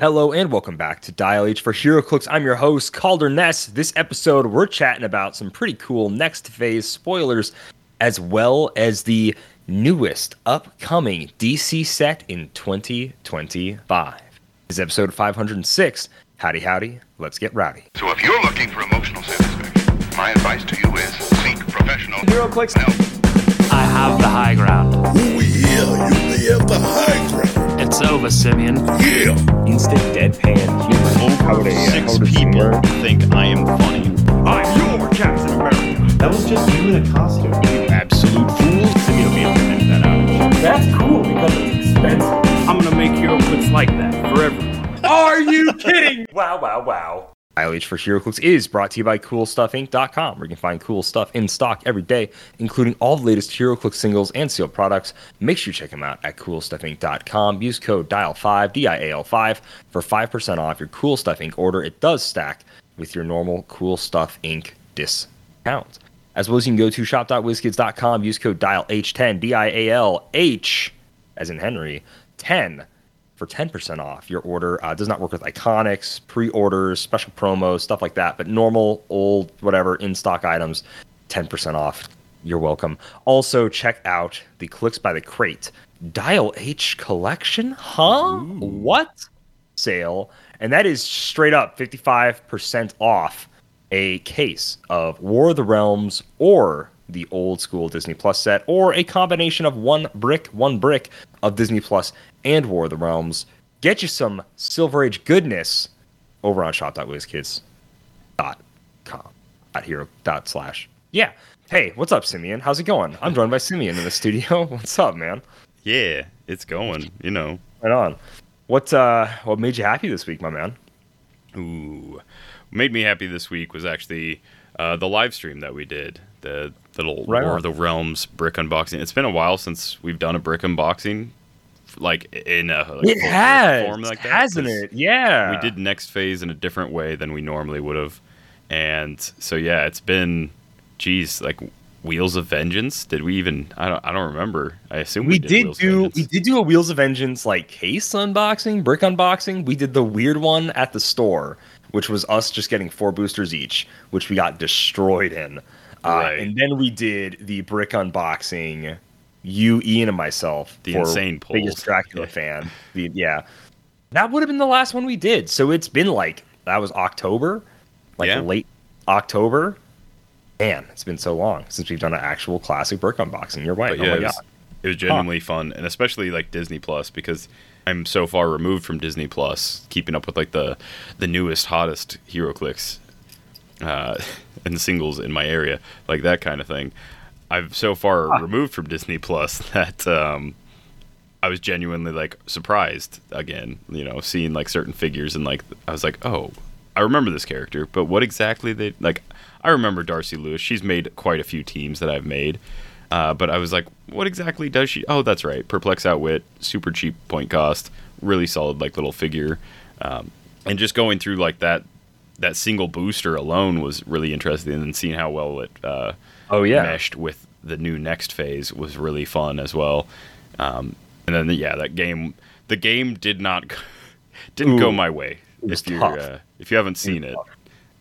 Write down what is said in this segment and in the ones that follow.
Hello and welcome back to Dial H for HeroClix. I'm your host, Kalder Ness. This episode, we're chatting about some pretty cool next phase spoilers, as well as the newest upcoming DC set in 2025. This is episode 506. Howdy, howdy. Let's get rowdy. So if you're looking for emotional satisfaction, my advice to you is seek professional HeroClix help. I have the high ground. Oh yeah, you may have the high ground. It's over, Simeon. Yeah. Instant deadpan humor. How would uh, Six how people think I am funny. I'm your Captain America. That was just you in a costume. You Absolute fool. Simeon will be able to edit that out. That's cool because it's expensive. I'm gonna make HeroClix like that for everyone. Are you kidding? wow, wow, wow. ILH for HeroClix is brought to you by CoolStuffInc.com, where you can find cool stuff in stock every day, including all the latest HeroClix singles and sealed products. Make sure you check them out at CoolStuffInc.com. Use code DIAL5, D-I-A-L-5, for 5% off your Cool Stuff Inc. order. It does stack with your normal Cool Stuff Inc. discount. As well as you can go to shop.wizkids.com, use code DIAL-H10, D-I-A-L-H, as in Henry, 10 for 10% off your order. Uh, does not work with iconics, pre-orders, special promos, stuff like that. But normal, old, whatever, in-stock items, 10% off. You're welcome. Also, check out the Clicks by the Crate Dial H collection. Huh? What? Sale. And that is straight up 55% off a case of War of the Realms or the old school Disney Plus set, or a combination of one brick, one brick of Disney Plus and War of the Realms. Get you some Silver Age goodness over on shop.wizkids.com. Dot hero dot slash. Yeah. Hey, what's up, Simeon? How's it going? I'm joined by Simeon in the studio. What's up, man? Yeah, it's going. You know. Right on. What uh what made you happy this week, my man? Ooh, what made me happy this week was actually uh, the live stream that we did. The little Right War on. of the Realms brick unboxing. It's been a while since we've done a brick unboxing, like in a like, it has, form like that. hasn't it? Yeah. we did next phase in a different way than we normally would have and so yeah it's been geez like wheels of vengeance did we even i don't i don't remember i assume we, we did of do we did do a Wheels of Vengeance like case unboxing, brick unboxing. We did the weird one at the store, which was us just getting four boosters each, which we got destroyed in. Uh, And then we did the brick unboxing. You, Ian, and myself. The insane biggest polls. Dracula Yeah. fan. The, yeah, that would have been the last one we did. So it's been like that was October, like Yeah. late October. Man, it's been so long since we've done an actual classic brick unboxing. You're right. but oh my it was, god. it was genuinely fun and especially like disney plus because i'm so far removed from disney plus keeping up with like the the newest hottest hero clicks uh and singles in my area like that kind of thing i've so far removed from disney plus that um I was genuinely like surprised again, you know, seeing like certain figures and like I was like, oh, I remember this character, but what exactly they like? I remember Darcy Lewis. She's made quite a few teams that I've made, uh, but I was like, what exactly does she? Oh, that's right, Perplex Outwit, super cheap point cost, really solid like little figure, um, and just going through like that that single booster alone was really interesting, and seeing how well it uh, Oh yeah. meshed with the new next phase was really fun as well. Um, and then yeah, that game, the game did not didn't go my way. If you uh, if you haven't seen it,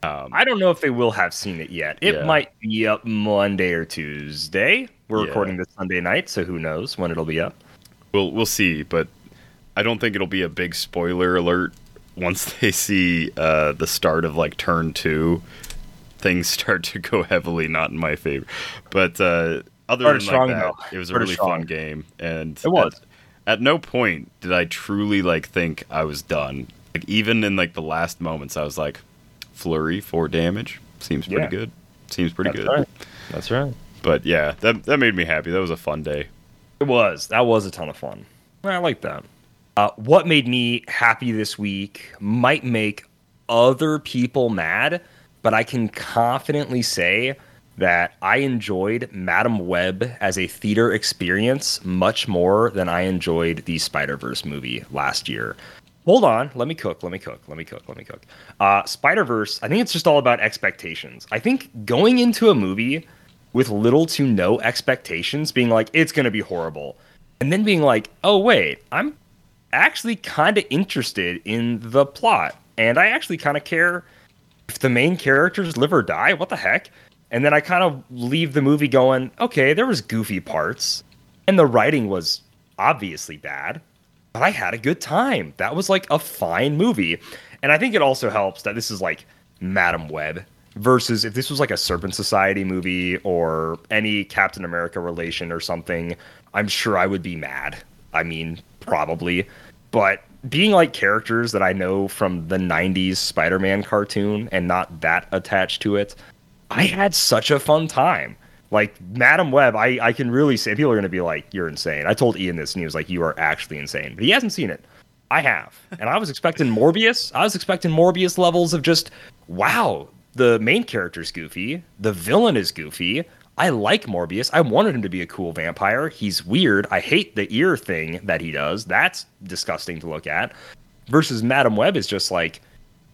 I don't know if they will have seen it yet. It Yeah. might be up Monday or Tuesday. We're Yeah. recording this Sunday night, so who knows when it'll be up. we'll we'll see. But I don't think it'll be a big spoiler alert once they see uh, the start of like turn two. Things start to go heavily not in my favor, but uh, other than strong, like that, though. it was a really fun game, and It was. At, at no point did I truly like think I was done. Like even in like the last moments, I was like, flurry four damage seems pretty Yeah. good. Seems pretty That's good. right. That's right. But yeah, that that made me happy. That was a fun day. It was. That was a ton of fun. I like that. Uh, what made me happy this week might make other people mad, but I can confidently say that I enjoyed Madame Web as a theater experience much more than I enjoyed the Spider Verse movie last year. Hold on, let me cook, let me cook, let me cook, let me cook. Uh, Spider Verse, I think it's just all about expectations. I think going into a movie with little to no expectations, being like, it's to be horrible, and then being like, oh, wait, I'm actually kind of interested in the plot. And I actually kind of care if the main characters live or die. What the heck? And then I kind of leave the movie going, okay, there was goofy parts and the writing was obviously bad, but I had a good time. That was like a fine movie. And I think it also helps that this is like Madame Web versus if this was like a Serpent Society movie or any Captain America relation or something, I'm sure I would be mad. I mean, probably. But being like characters that I know from the 90s Spider Man cartoon and not that attached to it, I had such a fun time. Like Madame Web, I, I can really say people are going to be like, "You're insane." I told Ian this, and he was like, "You are actually insane," but he hasn't seen it. I have, and I was expecting Morbius. I was expecting Morbius levels of just, wow, the main character's goofy, the villain is goofy. I like Morbius. I wanted him to be a cool vampire. He's weird. I hate the ear thing that he does. That's disgusting to look at. Versus Madame Web is just like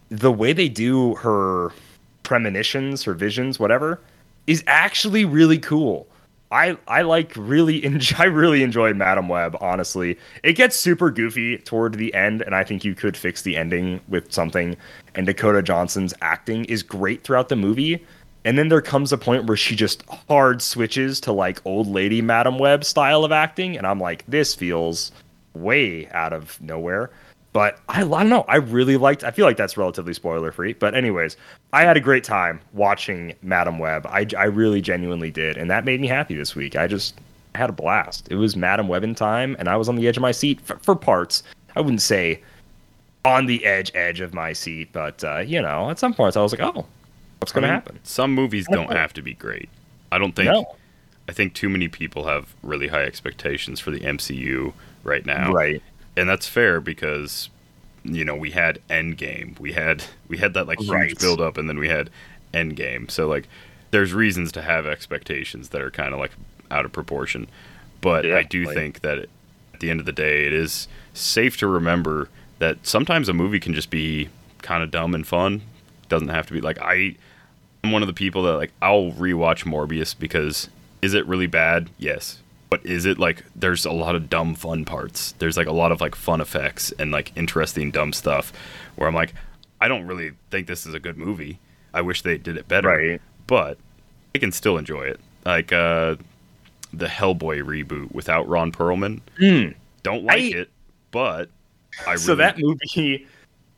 the way they do her premonitions, her visions, whatever, is actually really cool. I I like really enjoy, I really enjoyed Madame Web. Honestly, it gets super goofy toward the end, and I think you could fix the ending with something. And Dakota Johnson's acting is great throughout the movie. And then there comes a point where she just hard switches to like old lady Madame Web style of acting, and I'm like, this feels way out of nowhere. But I, I don't know. I really liked. I feel like that's relatively spoiler free. But anyways, I had a great time watching Madame Web. I, I really genuinely did, and that made me happy this week. I just I had a blast. It was Madame Web in time, and I was on the edge of my seat for, for parts. I wouldn't say on the edge edge of my seat, but uh, you know, at some points I was like, oh, what's going I to happen? Some movies don't have to be great. I don't think. No. I think too many people have really high expectations for the MCU right now. Right. and that's fair because you know we had Endgame, we had we had that like huge Right. build up, and then we had Endgame. So like, there's reasons to have expectations that are kind of like out of proportion. But I do Definitely. think that at the end of the day, it is safe to remember that sometimes a movie can just be kind of dumb and fun. Doesn't have to be like I. I'm one of the people that like I'll rewatch Morbius because is it really bad? Yes. But is it like there's a lot of dumb fun parts. There's like a lot of like fun effects and like interesting dumb stuff where I'm like I don't really think this is a good movie. I wish they did it better. Right. But I can still enjoy it. Like uh the Hellboy reboot without Ron Perlman. Don't like. I- it, but I so that movie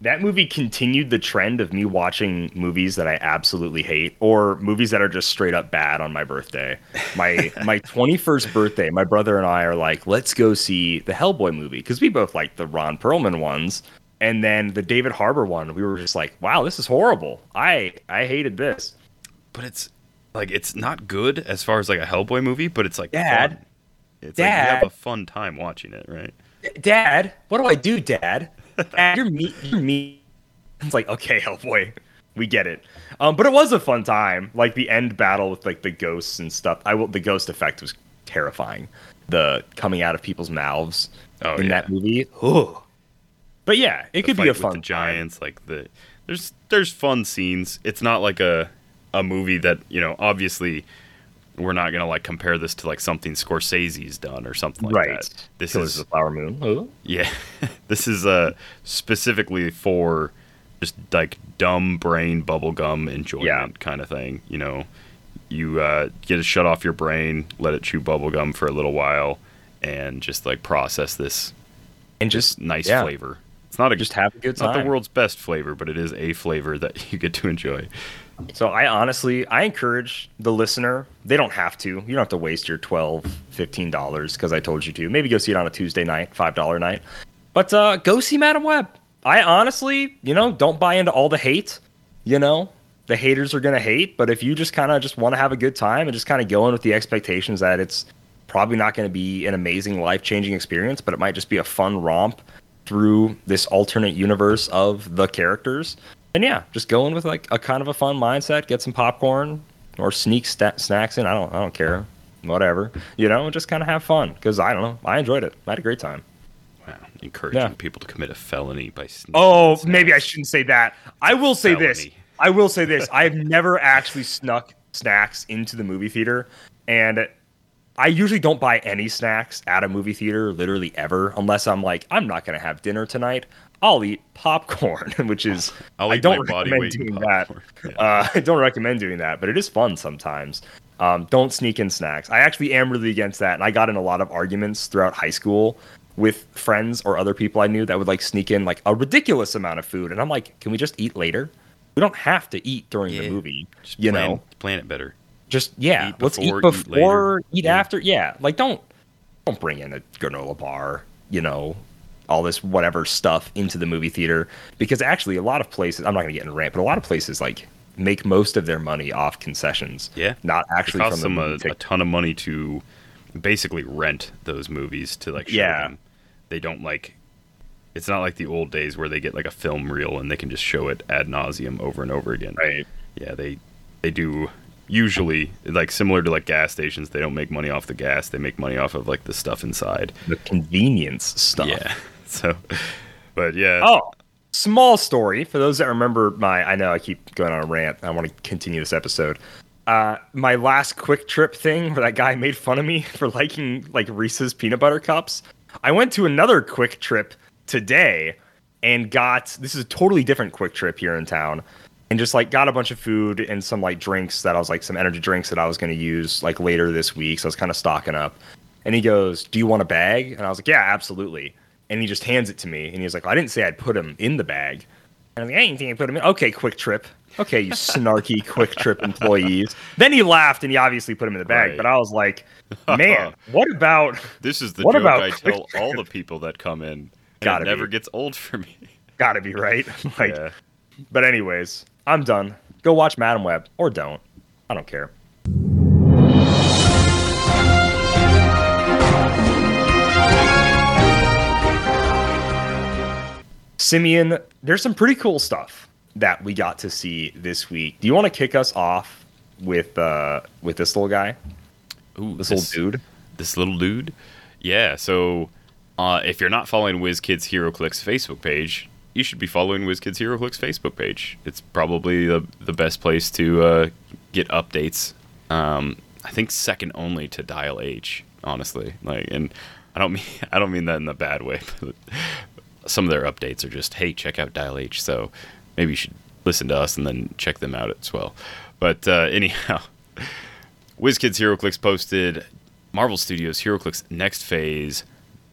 that movie continued the trend of me watching movies that I absolutely hate or movies that are just straight up bad on my birthday. My my 21st birthday, my brother and I are like, "Let's go see the Hellboy movie" cuz we both like the Ron Perlman ones. And then the David Harbour one, we were just like, "Wow, this is horrible. I I hated this." but it's like it's not good as far as like a Hellboy movie, but it's like Dad. fun. It's like you have a fun time watching it, right? Dad, what do I do, Dad? You're me. You're me. It's like, okay, Hellboy, we get it. Um, but it was a fun time. Like the end battle with like the ghosts and stuff. I will. The ghost effect was terrifying. The coming out of people's mouths Oh, in yeah. that movie. Ooh. But yeah, it The could be a fun giants, like the there's there's fun scenes. It's not like a a movie that you know obviously we're not gonna like compare this to like something Scorsese's done or something like right. that. This Killers of the Flower Moon. Ooh. Yeah, this is uh specifically for just like dumb brain bubblegum enjoyment Yeah. kind of thing. You know, you uh, get to shut off your brain, let it chew bubblegum for a little while, and just like process this And just nice yeah, flavor. It's not a Just have a good it's not the world's best flavor, but it is a flavor that you get to enjoy. So I honestly, I encourage the listener. They don't have to. You don't have to waste your 12 $15 because I told you to. Maybe go see it on a Tuesday night, $5 night. But uh, go see Madame Web. I honestly, you know, don't buy into all the hate. You know, the haters are going to hate. But if you just kind of just want to have a good time and just kind of go in with the expectations that it's probably not going to be an amazing life changing experience, but it might just be a fun romp through this alternate universe of the characters. And yeah, just go in with like a kind of a fun mindset, get some popcorn or sneak sta- snacks in. I don't, I don't care, whatever. You know, just kind of have fun because I don't know, I enjoyed it. I had a great time. Wow. Encouraging Yeah. people to commit a felony by sneaking Oh, in maybe I shouldn't say that. I will say this. I will say this. I have never actually snuck snacks into the movie theater, and I usually don't buy any snacks at a movie theater, literally ever, unless I'm like, I'm not gonna have dinner tonight. I'll eat popcorn, which is I'll I don't recommend doing that. Yeah. Uh, I don't recommend doing that, but it is fun sometimes. Um, don't sneak in snacks. I actually am really against that, and I got in a lot of arguments throughout high school with friends or other people I knew that would like sneak in like a ridiculous amount of food, and I'm like, can we just eat later? We don't have to eat during the movie, Just you plan, know. plan it better. Just yeah, Eat let's eat before, eat before, later. eat, Yeah. after. Yeah, like don't don't bring in a granola bar, you know, all this whatever stuff into the movie theater because actually a lot of places I'm not gonna get in a rant, but a lot of places like make most of their money off concessions. Yeah. not It actually costs from the them a, a ton of money to basically rent those movies to like show Yeah. them. They don't like. It's not like the old days where they get like a film reel and they can just show it ad nauseum over and over again. Right. Yeah, they they do usually like similar to like gas stations. They don't make money off the gas. They make money off of like the stuff inside. The convenience stuff. Yeah. So, but yeah. Oh, small story for those that remember my. I know I keep going on a rant. I want to continue this episode. Uh, my last QuikTrip thing where that guy made fun of me for liking like Reese's peanut butter cups. I went to another QuikTrip today and got this is a totally different QuikTrip here in town and just like got a bunch of food and some like drinks that I was like some energy drinks that I was going to use like later this week. So I was kind of stocking up. And he goes, "Do you want a bag?" And I was like, "Yeah, absolutely." And he just hands it to me and he's like, "I didn't say I'd put them in the bag." And I'm like, "I didn't think I put them in." Okay, QuikTrip. Okay, you snarky QuikTrip employees. Then he laughed and he obviously put them in the bag. Right. But I was like, "Man, what about This is the What joke about I quick tell all the people that come in. Gotta it never be. gets old for me. gotta be right?" like, yeah. But anyways, I'm done. Go watch Madame Web or don't. I don't care. Simeon, there's some pretty cool stuff that we got to see this week. Do you want to kick us off with uh with this little guy? Ooh, This, little dude? This little dude. Yeah. So, uh, if you're not following WizKids HeroClix Facebook page, you should be following WizKids HeroClix Facebook page. It's probably the the best place to uh, get updates. Um, I think second only to Dial H, honestly. Like, and I don't mean I don't mean that in a bad way. But some of their updates are just, hey, check out Dial H. So maybe you should listen to us and then check them out as well. But uh, anyhow, WizKids HeroClix posted Marvel Studios HeroClix Next Phase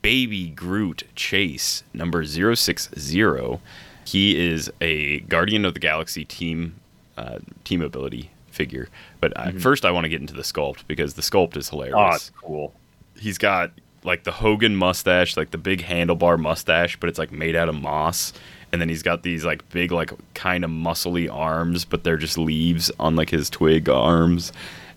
Baby Groot Chase number 060. He is a Guardian of the Galaxy team uh, team ability figure. But uh, first, I want to get into the sculpt because the sculpt is hilarious Oh, it's cool. he's got like the Hogan mustache, like the big handlebar mustache, but it's like made out of moss. And then he's got these like big, like kind of muscly arms, but they're just leaves on like his twig arms.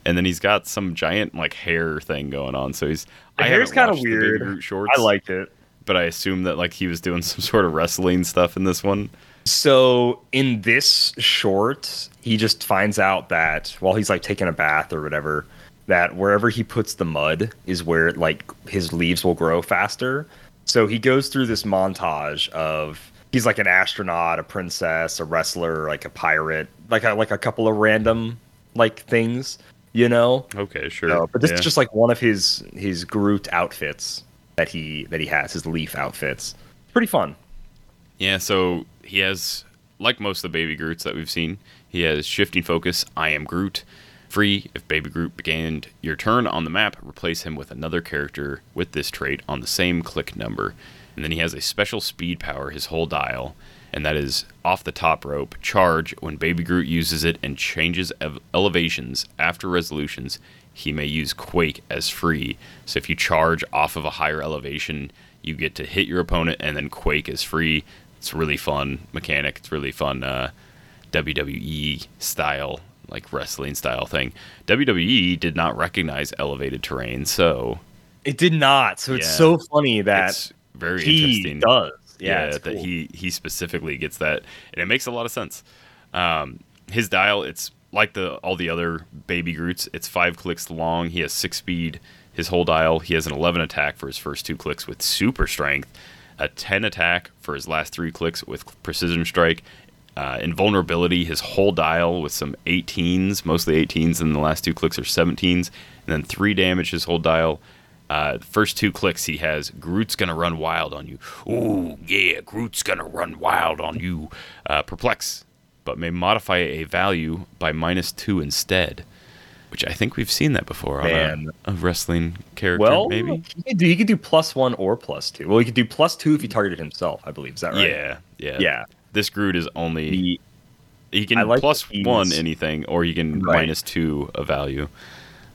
And then he's got some giant like hair thing going on. So he's The I hair's kind of watched the Baby weird. Shorts, I liked it. but I assume that like he was doing some sort of wrestling stuff in this one. So in this short, he just finds out that while he's like taking a bath or whatever, that wherever he puts the mud is where like his leaves will grow faster. So he goes through this montage of he's like an astronaut, a princess, a wrestler, like a pirate, like a like a couple of random like things, you know. Okay, sure. But this Yeah. is just like one of his his Groot outfits that he that he has, his leaf outfits. Pretty fun. Yeah, so he has, like most of the Baby Groots that we've seen, he has shifting focus, I am Groot. Free, if Baby Groot began your turn on the map, replace him with another character with this trait on the same click number. And then he has a special speed power, his whole dial, and that is off the top rope, charge. When Baby Groot uses it and changes ev- elevations after resolutions, he may use Quake as free. So if you charge off of a higher elevation, you get to hit your opponent, and then Quake is free. It's a really fun mechanic. It's really fun uh, WWE style, like wrestling style thing. WWE did not recognize elevated terrain, so It did not. So it's Yeah. so funny that it's very he interesting. does. Yeah, it's that cool. he he specifically gets that, and it makes a lot of sense. Um, his dial, it's like the all the other baby Groots. It's five clicks long. He has six speed. His whole dial. He has an eleven attack for his first two clicks with super strength, a ten attack for his last three clicks with precision strike, Uh, invulnerability, his whole dial with some 18s, mostly 18s, and the last two clicks are 17s, and then three damage his whole dial. Uh, first two clicks he has Groot's gonna run wild on you. Ooh, yeah, Groot's gonna run wild on you. Uh, perplex, but may modify a value by minus two instead, which I think we've seen that before on a, a wrestling character. Well, maybe. he could, do, he could do plus one or plus two. Well, he could do plus two if he targeted himself. I believe is that right? Yeah, yeah, Yeah. This Groot is only The, he can like plus one anything, or you can Right. minus two a value.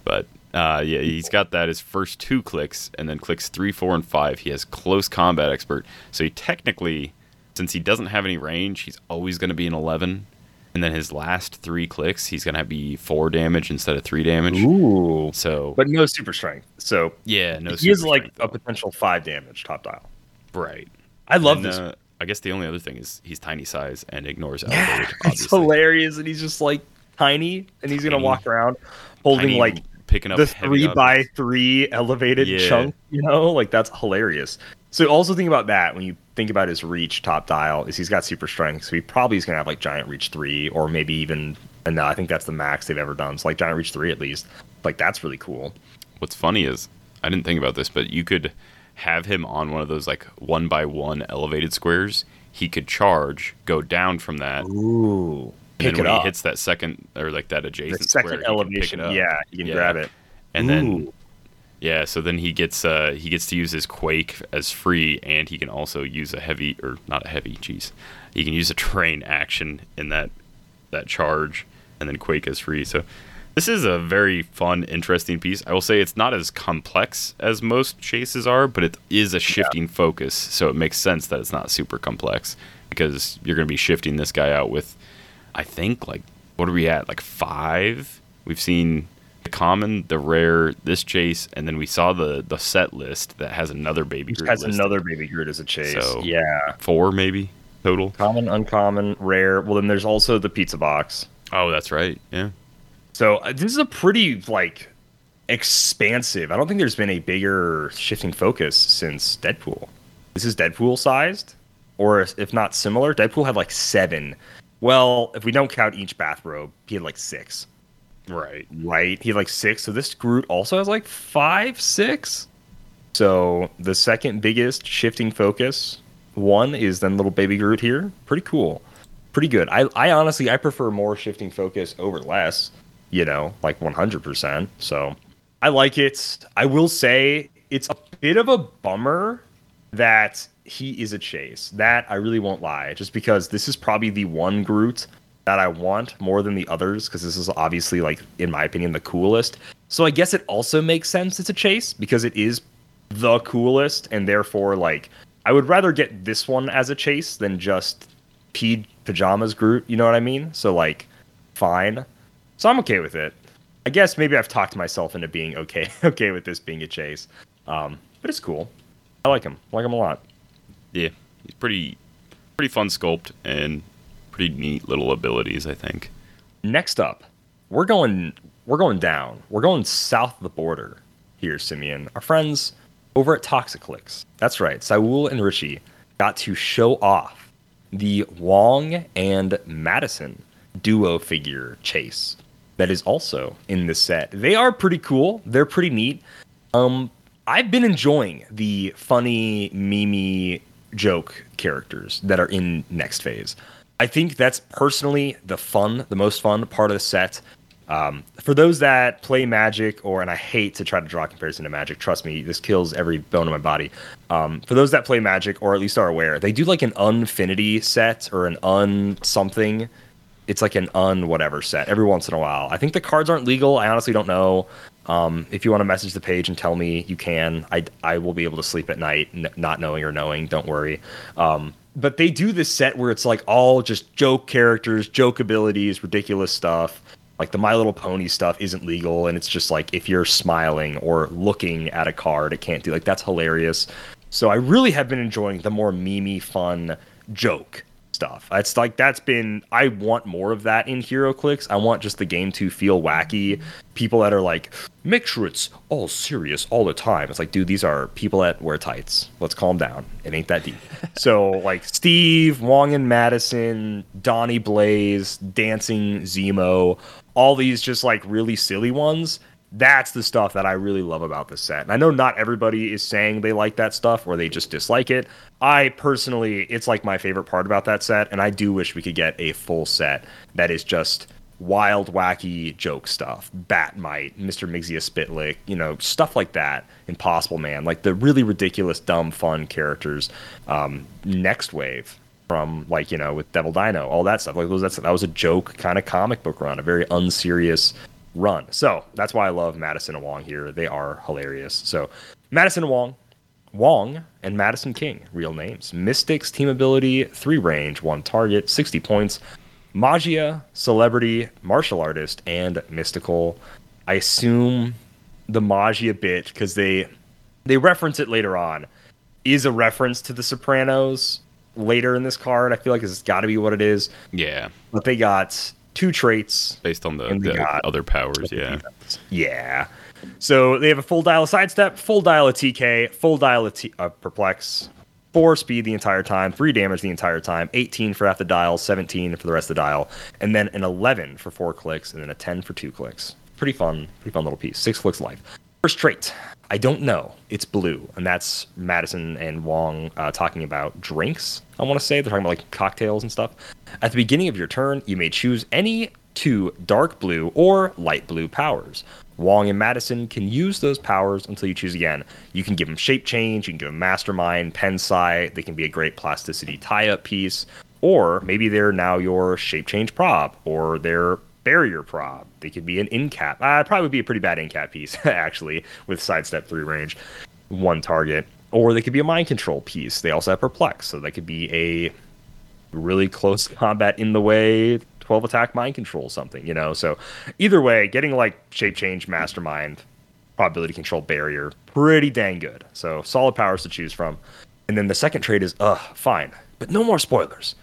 But uh, yeah, he's got that his first two clicks, and then clicks three, four, and five. He has close combat expert, so he technically, since he doesn't have any range, he's always going to be an eleven. And then his last three clicks, he's going to be four damage instead of three damage. ooh, So but no super strength. So yeah, no. he is like strength, a potential five damage top dial. right. I love And, this. uh, I guess the only other thing is he's tiny size and ignores yeah, elevated. it's hilarious, and he's just like tiny, and he's gonna walk around holding Tiny, like picking up the three by three elevated Yeah. chunk. You know, like that's hilarious. So also think about that when you think about his reach top dial is he's got super strength, so he probably is gonna have like giant reach three or maybe even and no, I think that's the max they've ever done. So like giant reach three at least. Like that's really cool. What's funny is I didn't think about this, but you could have him on one of those like one by one elevated squares. He could charge, go down from that, and Ooh, pick then when up. he hits that second or like that the adjacent square, second he can pick elevation, up. yeah, you can Yeah. grab it. and then yeah, so then he gets uh he gets to use his quake as free, and he can also use a heavy or not a heavy, jeez, he can use a train action in that that charge, and then quake as free. So this is a very fun, interesting piece. I will say it's not as complex as most chases are, but it is a shifting focus, so it makes sense that it's not super complex because you're going to be shifting this guy out with, I think, like what are we at? Like five. We've seen the common, the rare, this chase, and then we saw the the set list that has another baby Groot. has listed. another baby Groot as a chase. So- yeah. four maybe total. Common, uncommon, rare. Well then there's also the pizza box. Oh, that's right. Yeah. So uh, this is a pretty like expansive. I don't think there's been a bigger shifting focus since Deadpool. This is Deadpool sized, or if not similar. Deadpool had like seven. Well, if we don't count each bathrobe, he had like six. Right. Right? He had like six. So this Groot also has like five, six. So the second biggest shifting focus one is then little baby Groot here. Pretty cool. Pretty good. I, I honestly I prefer more shifting focus over less, you know, like 100%. So I like it. I will say it's a bit of a bummer that he is a chase. That I really won't lie, just because this is probably the one Groot that I want more than the others, because this is obviously like, in my opinion, the coolest. So I guess it also makes sense it's a chase because it is the coolest, and therefore, like, I would rather get this one as a chase than just P pajamas Groot. You know what I mean? So like, fine. So I'm okay with it. I guess maybe I've talked myself into being okay okay with this being a chase. Um, but it's cool. I like him. I like him a lot. Yeah. He's pretty pretty fun sculpt and pretty neat little abilities, I think. Next up, we're going we're going down. We're going south of the border here, Simeon. Our friends over at Toxiclix. That's right. Saul and Rishi got to show off the Wong and Madisynn duo figure chase that is also in this set. They are pretty cool. They're pretty neat. Um, I've been enjoying the funny, mimi joke characters that are in next phase. I think that's personally the fun, the most fun part of the set. Um, for those that play Magic, or and I hate to try to draw a comparison to Magic, trust me, this kills every bone in my body. Um, for those that play Magic, or at least are aware, they do like an unfinity set or an un something. It's like an un whatever set every once in a while. I think the cards aren't legal. I honestly don't know. Um, if you want to message the page and tell me, you can. I I will be able to sleep at night, n- not knowing or knowing. Don't worry. Um, but they do this set where it's like all just joke characters, joke abilities, ridiculous stuff. Like the My Little Pony stuff isn't legal, and it's just like if you're smiling or looking at a card, it can't do like that's hilarious. So I really have been enjoying the more mimi fun joke stuff. It's like that's been I want more of that in HeroClix. I want just the game to feel wacky. People that are like, make sure it's all serious all the time. It's like, dude, these are people that wear tights. Let's calm down. It ain't that deep. so like Steve, Wong and Madisynn, Donnie Blaze, Dancing Zemo, all these just like really silly ones that's the stuff that I really love about this set. And I know not everybody is saying they like that stuff or they just dislike it. I personally, it's like my favorite part about that set, and I do wish we could get a full set that is just wild, wacky joke stuff. Batmite, Mr. Mxyzptlk, you know, stuff like that. Impossible Man, like the really ridiculous, dumb, fun characters. Um, Next Wave from like you know with Devil Dino, all that stuff. Like that was a joke kind of comic book run, a very unserious run. So that's why I love Madisynn and Wong here. They are hilarious. So Madisynn and Wong, Wong and Madisynn King, real names. Mystics, team ability, three range, one target, 60 points. Magia, celebrity, martial artist, and mystical. I assume the Magia bit, because they they reference it later on, is a reference to the Sopranos later in this card. I feel like it's got to be what it is. Yeah, But they got two traits based on the, the other powers. Yeah, Yeah. So they have a full dial of sidestep, full dial of TK, full dial of T- uh, perplex, four speed the entire time, three damage the entire time, 18 for half the dial, 17 for the rest of the dial, and then an 11 for four clicks, and then a 10 for two clicks. Pretty fun, pretty fun little piece. Six clicks life. First trait, I don't know. It's blue, and that's Madisynn and Wong uh, talking about drinks. I want to say they're talking about like cocktails and stuff. At the beginning of your turn, you may choose any two dark blue or light blue powers. Wong and Madisynn can use those powers until you choose again. You can give them shape change, you can give them mastermind, pen sight. They can be a great plasticity tie up piece, or maybe they're now your shape change prop, or their barrier prob. They could be an in cap. Uh, probably be a pretty bad in cap piece actually with sidestep three range, one target. Or they could be a mind control piece. They also have perplex, so that could be a really close combat in the way 12 attack mind control something you know so either way getting like shape change mastermind probability control barrier pretty dang good so solid powers to choose from and then the second trade is uh fine but no more spoilers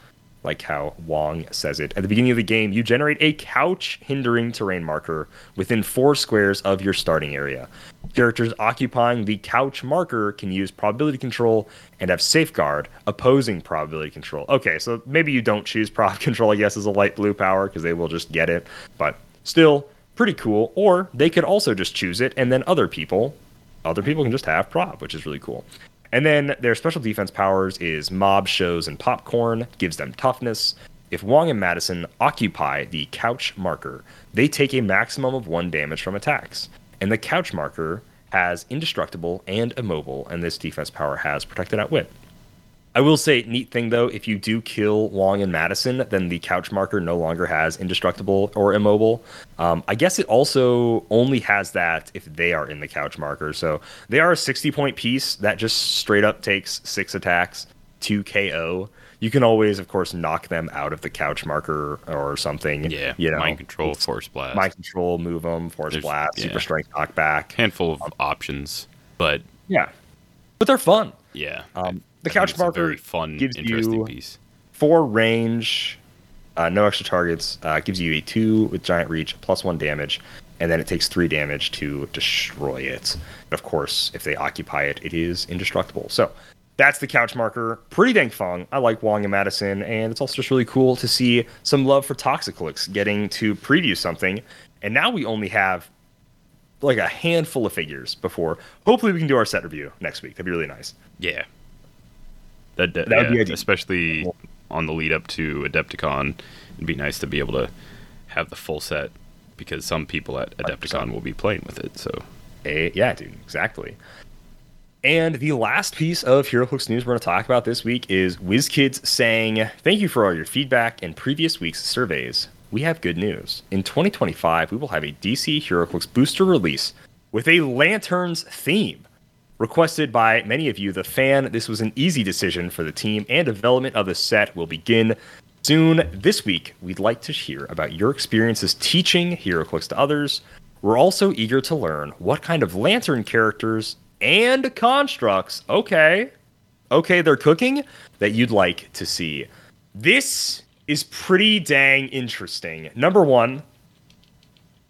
like how Wong says it. At the beginning of the game, you generate a couch hindering terrain marker within four squares of your starting area. Characters occupying the couch marker can use probability control and have safeguard opposing probability control. Okay, so maybe you don't choose prob control, I guess, as a light blue power because they will just get it, but still pretty cool. Or they could also just choose it and then other people, other people can just have prob, which is really cool. And then their special defense powers is mob shows and popcorn, gives them toughness. If Wong and Madisynn occupy the couch marker, they take a maximum of one damage from attacks. And the couch marker has indestructible and immobile, and this defense power has protected outwit. I will say, neat thing though, if you do kill Wong and Madisynn, then the couch marker no longer has indestructible or immobile. Um, I guess it also only has that if they are in the couch marker. So they are a 60 point piece that just straight up takes six attacks to KO. You can always, of course, knock them out of the couch marker or something. yeah. you know, mind control, force blast, mind control, move them, force There's- blast, yeah. super strength knockback. handful of options, but Yeah, but they're fun. yeah, Um, the couch marker very fun, gives interesting you piece. four range, uh, no extra targets. Uh, gives you a two with giant reach, plus one damage, and then it takes three damage to destroy it. But of course, if they occupy it, it is indestructible. So that's the couch marker. Pretty dang fun. I like Wong and Madisynn, and it's also just really cool to see some love for Toxiclix getting to preview something. And now we only have like a handful of figures before. Hopefully, we can do our set review next week. That'd be really nice. Yeah. That, that, be yeah, especially on the lead up to Adepticon, it'd be nice to be able to have the full set because some people at Adepticon will be playing with it. So Eh, yeah, dude, exactly. And the last piece of HeroClix news we're going to talk about this week is WizKids saying, Thank you for all your feedback and previous week's surveys. We have good news. In 2025, we will have a DC HeroClix booster release with a Lanterns theme. Requested by many of you, the fan, this was an easy decision for the team, and development of the set will begin soon. This week, we'd like to hear about your experiences teaching HeroClix to others. We're also eager to learn what kind of lantern characters and constructs, okay, okay, they're cooking, that you'd like to see. This is pretty dang interesting. Number one,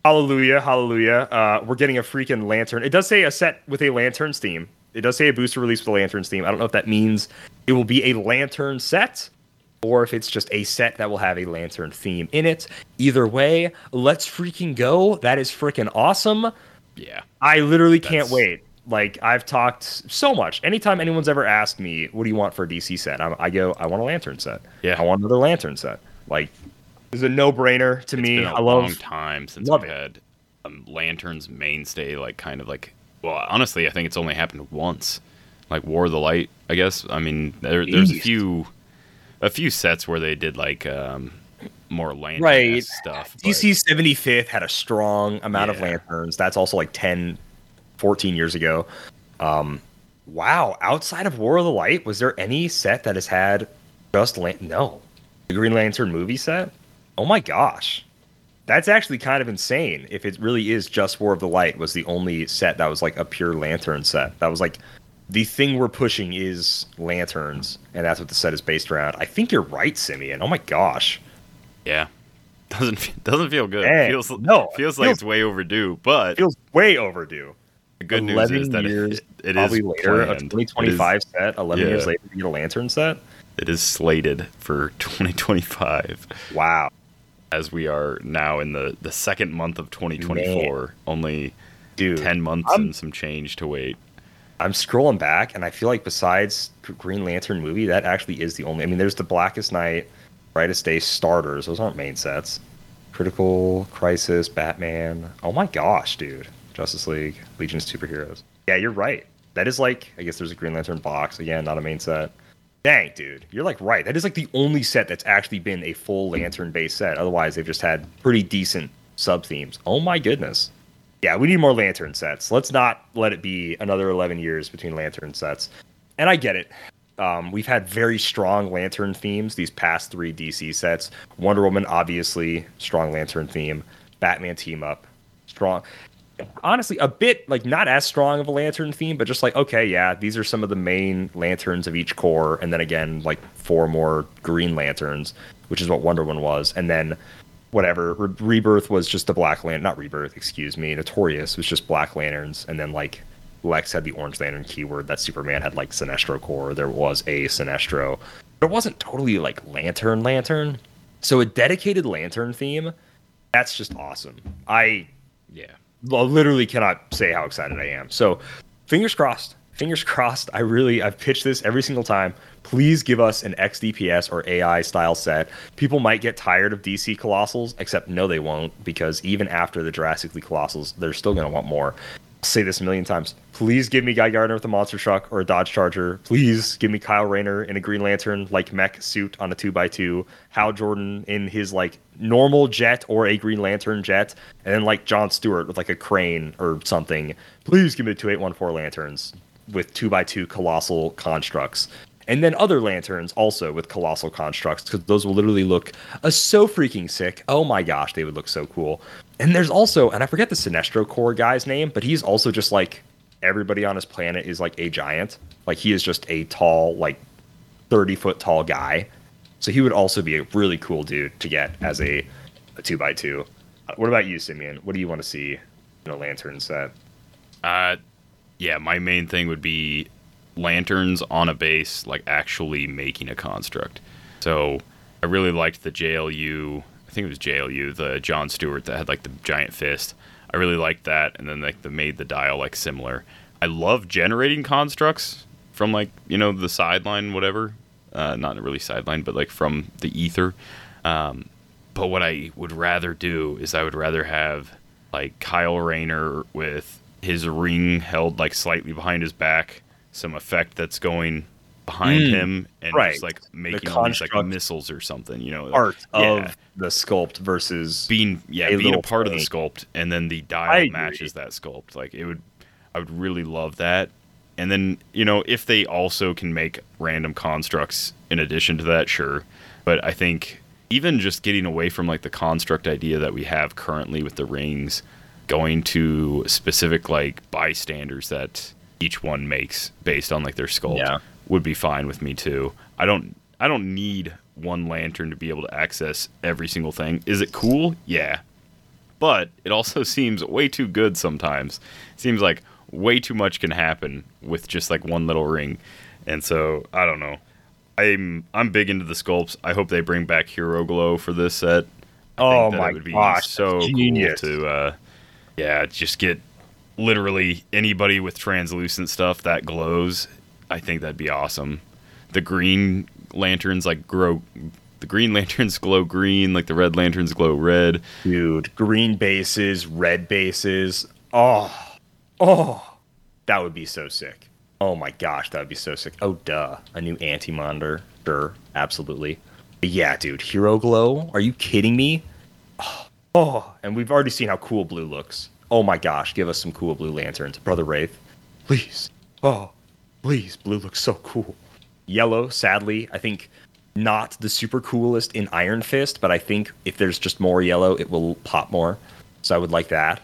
hallelujah, hallelujah. Uh, we're getting a freaking lantern. It does say a set with a lanterns theme. It does say a booster release with a lanterns theme. I don't know if that means it will be a lantern set or if it's just a set that will have a lantern theme in it. Either way, let's freaking go. That is freaking awesome. Yeah. I literally can't That's- wait. Like I've talked so much. Anytime anyone's ever asked me, "What do you want for a DC set?" I, I go, "I want a lantern set. Yeah. I want another lantern set." Like, it's a no-brainer to It's me. been a I love. long time since love we've it. had um, lanterns mainstay like kind of like well honestly I think it's only happened once like War of the Light I guess I mean there, there's a few a few sets where they did like um more lantern Right. stuff DC 75th had a strong amount of lanterns. That's also like 10, 14 years ago. Um, wow. Outside of War of the Light, was there any set that has had just lan- no the Green Lantern movie set? Oh my gosh, that's actually kind of insane. If it really is just War of the Light was the only set that was like a pure lantern set. That was like the thing we're pushing is lanterns, and that's what the set is based around. I think you're right, Simeon. Oh my gosh. yeah doesn't doesn't feel good Dang, feels no, feels it like feels- it's way overdue but feels way overdue. the good news is that it, it is probably later, a planned. 2025 set. 11 years later, you get a lantern set. it is slated for 2025 Wow, as we are now in the the second month of 2024 only dude. 10 months I'm- and some change to wait I'm scrolling back, and I feel like besides Green Lantern movie, that actually is the only. I mean, there's the Blackest Night, Brightest Day starters. Those aren't main sets. Critical, Crisis, Batman. Oh my gosh, dude. Justice League, Legion of Superheroes. Yeah, you're right. That is like, I guess there's a Green Lantern box again, not a main set. Dang, dude, you're like right. That is like the only set that's actually been a full lantern based set. Otherwise, they've just had pretty decent sub themes. Oh my goodness. Yeah, we need more lantern sets. Let's not let it be another 11 years between lantern sets. And I get it. Um, we've had very strong lantern themes these past three DC sets. Wonder Woman, obviously, strong lantern theme. Batman team up, strong. Honestly, a bit like not as strong of a lantern theme, but just like okay, yeah, these are some of the main lanterns of each corps, and then again like four more green lanterns, which is what Wonder Woman was, and then whatever Re- Rebirth was just the black lantern, not Rebirth, excuse me. Notorious was just black lanterns, and then like Lex had the orange lantern keyword. That Superman had like Sinestro Corps. There was a Sinestro. but It wasn't totally like lantern lantern. So a dedicated lantern theme, that's just awesome. I yeah literally cannot say how excited I am. So, fingers crossed. Fingers crossed. I really I've pitched this every single time. Please give us an XDPS or AI style set. People might get tired of DC Colossals, except no, they won't, because even after the League Colossals, they're still gonna want more. Say this a million times. Please give me Guy Gardner with a monster truck or a Dodge Charger. Please give me Kyle Rayner in a Green Lantern like mech suit on a two x two. Hal Jordan in his like normal jet or a Green Lantern jet, and then like John Stewart with like a crane or something. Please give me two eight one four lanterns with two x two colossal constructs. And then other lanterns also with colossal constructs because those will literally look uh, so freaking sick. Oh my gosh, they would look so cool. And there's also, and I forget the Sinestro Corps guy's name, but he's also just like everybody on his planet is like a giant. Like he is just a tall, like 30 foot tall guy. So he would also be a really cool dude to get as a, a two by two. What about you, Simeon? What do you want to see in a lantern set? Uh, yeah, my main thing would be lanterns on a base, like actually making a construct. So I really liked the JLU. I think it was JLU, the John Stewart that had like the giant fist. I really liked that, and then like the made the dial like similar. I love generating constructs from like you know the sideline, whatever. Uh, not really sideline, but like from the ether. Um, but what I would rather do is I would rather have like Kyle Rayner with his ring held like slightly behind his back, some effect that's going behind Mm, him, and right. just like making all these like missiles or something. You know, Art yeah. of the sculpt versus being yeah a being a part of the sculpt, and then the I dial agree. matches that sculpt. Like it would, I would really love that. And then you know if they also can make random constructs in addition to that, sure. But I think even just getting away from like the construct idea that we have currently with the rings, going to specific like bystanders that each one makes based on like their sculpt Yeah. would be fine with me too. I don't I don't need one lantern to be able to access every single thing. Is it cool? Yeah. But it also seems way too good sometimes. seems like way too much can happen with just like one little ring. And so, I don't know. I'm I'm big into the sculpts. I hope they bring back Hero Glow for this set. I Oh think that my it would be gosh, so that's cool to uh yeah, just get literally anybody with translucent stuff that glows. I think that'd be awesome. The green lanterns like grow the green lanterns glow green, like the red lanterns glow red. Dude, green bases, red bases. Oh, oh, that would be so sick. Oh my gosh, that would be so sick. Oh, duh. A new Anti-Monitor. Sure, absolutely. But yeah, dude, Hero Glow? Are you kidding me? Oh, oh, and we've already seen how cool blue looks. Oh my gosh, give us some cool blue lanterns. Brother Warth, please. Oh, please. Blue looks so cool. Yellow, sadly, I think not the super coolest in Iron Fist, but I think if there's just more yellow, it will pop more. So I would like that.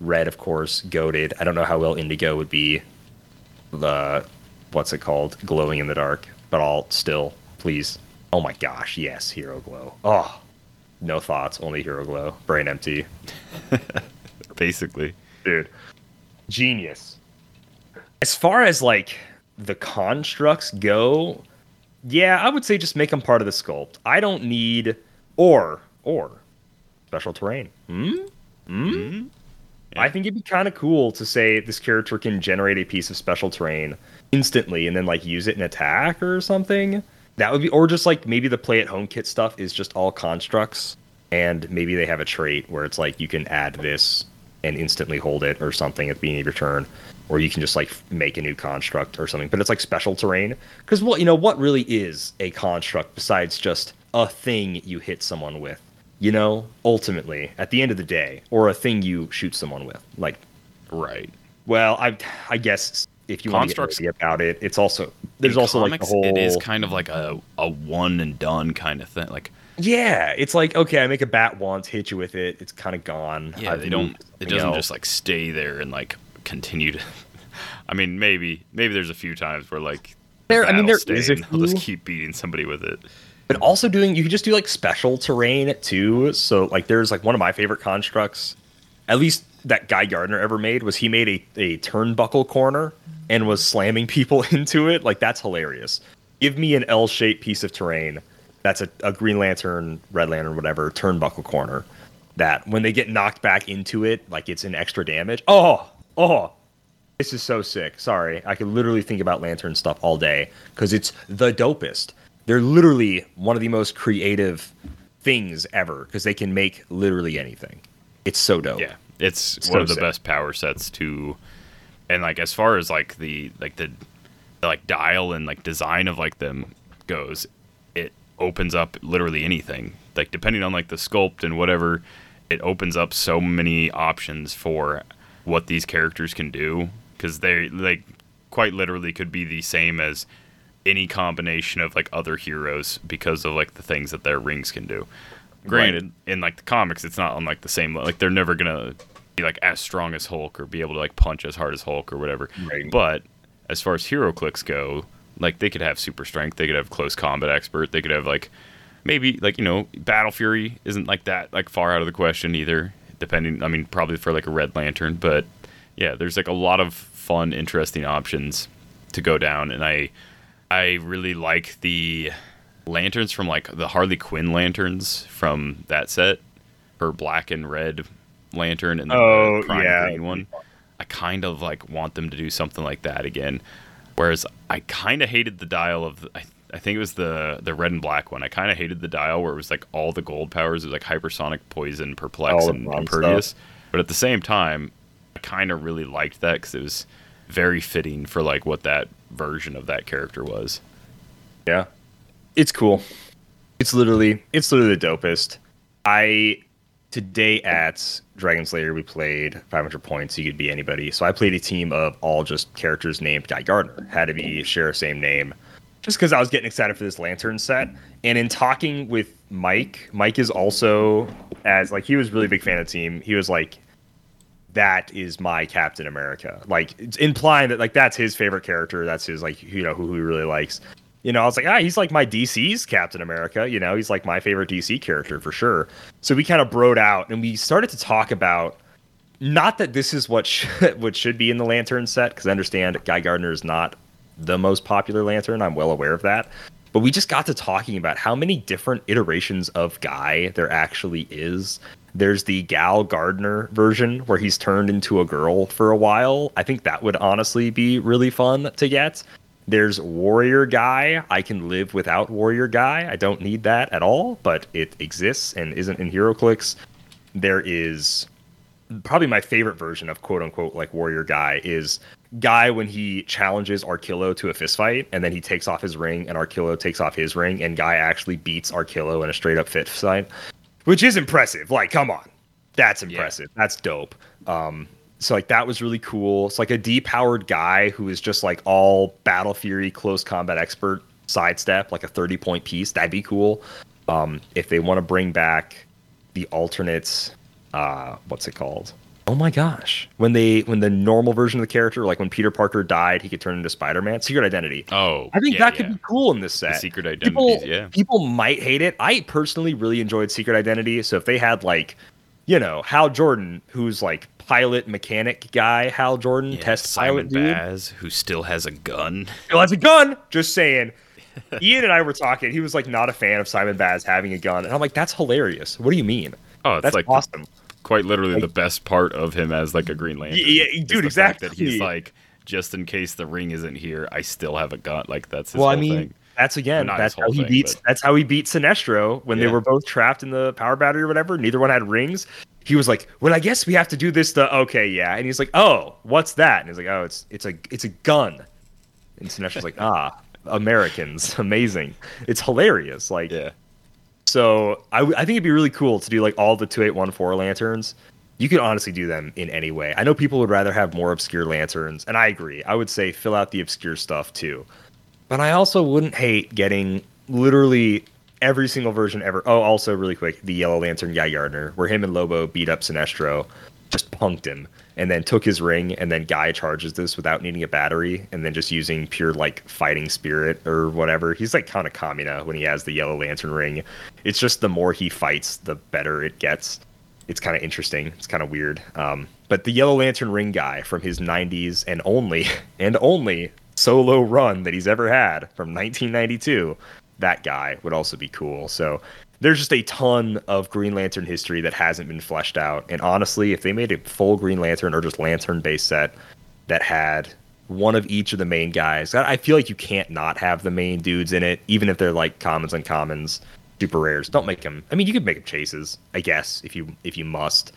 Red, of course, goaded. I don't know how well Indigo would be the what's it called? Glowing in the dark. But I'll still, please. Oh my gosh, yes, Hero Glow. Oh. No thoughts, only Hero Glow. Brain empty. Basically. Dude. Genius. As far as like the constructs go, yeah, I would say just make them part of the sculpt. I don't need or or special terrain. Hmm? Hmm? I think it'd be kind of cool to say this character can generate a piece of special terrain instantly and then like use it in attack or something. That would be or just like maybe the play at home kit stuff is just all constructs and maybe they have a trait where it's like you can add this and instantly hold it or something at the beginning of your turn or you can just like make a new construct or something but it's like special terrain because what you know what really is a construct besides just a thing you hit someone with you know ultimately at the end of the day or a thing you shoot someone with like Right. well i i guess if you want to Constructs- get nerdy about it it's also there's also like comics, the whole it is kind of like a, a one and done kind of thing. Like yeah it's like okay i make a bat once hit you with it it's kind of gone yeah, I've they don't it doesn't else. just like stay there and like continue to I mean maybe maybe there's a few times where like the There- I mean, there is a they'll just keep beating somebody with it. but also doing you could just do like special terrain too so like there's like one of my favorite constructs at least that guy gardner ever made was he made a, a turnbuckle corner and was slamming people into it like that's hilarious give me an l-shaped piece of terrain that's a, a green lantern red lantern whatever turnbuckle corner that when they get knocked back into it like it's an extra damage oh oh this is so sick. Sorry. I could literally think about lantern stuff all day because it's the dopest. They're literally one of the most creative things ever because they can make literally anything. It's so dope. Yeah, it's So one of the sick. best power sets to, and like as far as like the like the, the like dial and like design of like them goes, opens up literally anything. Like depending on like the sculpt and whatever, it opens up so many options for what these characters can do because they like quite literally could be the same as any combination of like other heroes because of like the things that their rings can do. Granted, in like the comics, it's not on like the same like they're never gonna be like as strong as Hulk or be able to like punch as hard as Hulk or whatever. Right. But as far as HeroClix go, like they could have super strength, they could have close combat expert, they could have like maybe like you know battle fury isn't like that like far out of the question either. Depending, I mean, probably for like a red lantern, but yeah, there's like a lot of fun, interesting options to go down, and I I really like the lanterns from like the Harley Quinn lanterns from that set, her black and red lantern and then Oh, the prime yeah. green one. I kind of like want them to do something like that again. Whereas I kind of hated the dial of I, I think it was the the red and black one. I kind of hated the dial where it was like all the gold powers. It was like hypersonic, poison, perplex, All and impervious. But at the same time, I kind of really liked that because it was very fitting for like what that version of that character was. Yeah. It's cool. It's literally it's literally the dopest. I today at Dragon Slayer we played 500 points. You could be anybody. So I played a team of all just characters named Guy Gardner. Had to be share same name. Just because I was getting excited for this lantern set. And in talking with Mike, Mike is also as like he was really big fan of the team. He was like, that is my Captain America. Like implying that like that's his favorite character. That's his like you know who he really likes. You know, I was like, ah, he's like my DC's Captain America. You know, he's like my favorite DC character for sure. So we kind of broed out and we started to talk about not that this is what sh- what should be in the Lantern set because I understand Guy Gardner is not the most popular Lantern. I'm well aware of that. But we just got to talking about how many different iterations of Guy there actually is. There's the Gal Gardner version where he's turned into a girl for a while. I think that would honestly be really fun to get. There's Warrior Guy. I can live without Warrior Guy. I don't need that at all, but it exists and isn't in HeroClix. There is probably my favorite version of quote unquote like Warrior Guy is Guy when he challenges Arkillo to a fist fight and then he takes off his ring and Arkillo takes off his ring and Guy actually beats Arkillo in a straight up fist fight, which is impressive. Like, come on, that's impressive. That's dope. Um, so like that was really cool. It's like a depowered guy who is just like all battle fury, close combat expert, sidestep, like a 30 point piece. That'd be cool. Um, if they want to bring back the alternates, uh, what's it called? Oh my gosh! When they when the normal version of the character, like when Peter Parker died, he could turn into Spider Man. Secret Identity. Oh, I think yeah, that could yeah. be cool in this set. secret people, yeah. People might hate it. I personally really enjoyed Secret Identity. So if they had like, you know, Hal Jordan, who's like pilot mechanic guy, Hal Jordan, Yeah, test Simon pilot dude, Baz, who still has a gun. still has a gun. Just saying. Ian and I were talking. He was like not a fan of Simon Baz having a gun, and I'm like, that's hilarious. What do you mean? Oh, it's That's like awesome. quite literally the best part of him as like a Green Lantern. yeah, is dude, fact That exactly. he's like, just in case the ring isn't here, I still have a gun. Like that's his well, I mean, thing. That's again, that's how he thing, beats. but- That's how he beat Sinestro when they were both trapped in the power battery or whatever. Neither one had rings. He was like, "Well, I guess we have to do this." The okay, yeah, and he's like, "Oh, what's that?" And he's like, "Oh, it's it's a it's a gun." And Sinestro's like, "Ah, Americans, amazing! It's hilarious." Like, Yeah. so I, I think it'd be really cool to do like all the 2814 lanterns. You could honestly do them in any way. I know people would rather have more obscure lanterns, and I agree. I would say fill out the obscure stuff too. But I also wouldn't hate getting literally every single version ever. Oh, also really quick, the Yellow Lantern Guy Gardner, where him and Lobo beat up Sinestro, just punked him, and then took his ring, and then Guy charges this without needing a battery, and then just using pure like fighting spirit or whatever. He's like kind of Kamina when he has the Yellow Lantern ring. It's just the more he fights, the better it gets. It's kind of interesting. It's kind of weird. Um, but the Yellow Lantern ring guy from his 90s and only and only solo run that he's ever had from 1992, that guy would also be cool. So there's just a ton of Green Lantern history that hasn't been fleshed out. And honestly, if they made a full Green Lantern or just Lantern based set that had one of each of the main guys, I feel like you can't not have the main dudes in it, even if they're like commons and commons, super rares. Don't make them. I mean, you could make them chases, I guess, if you if you must.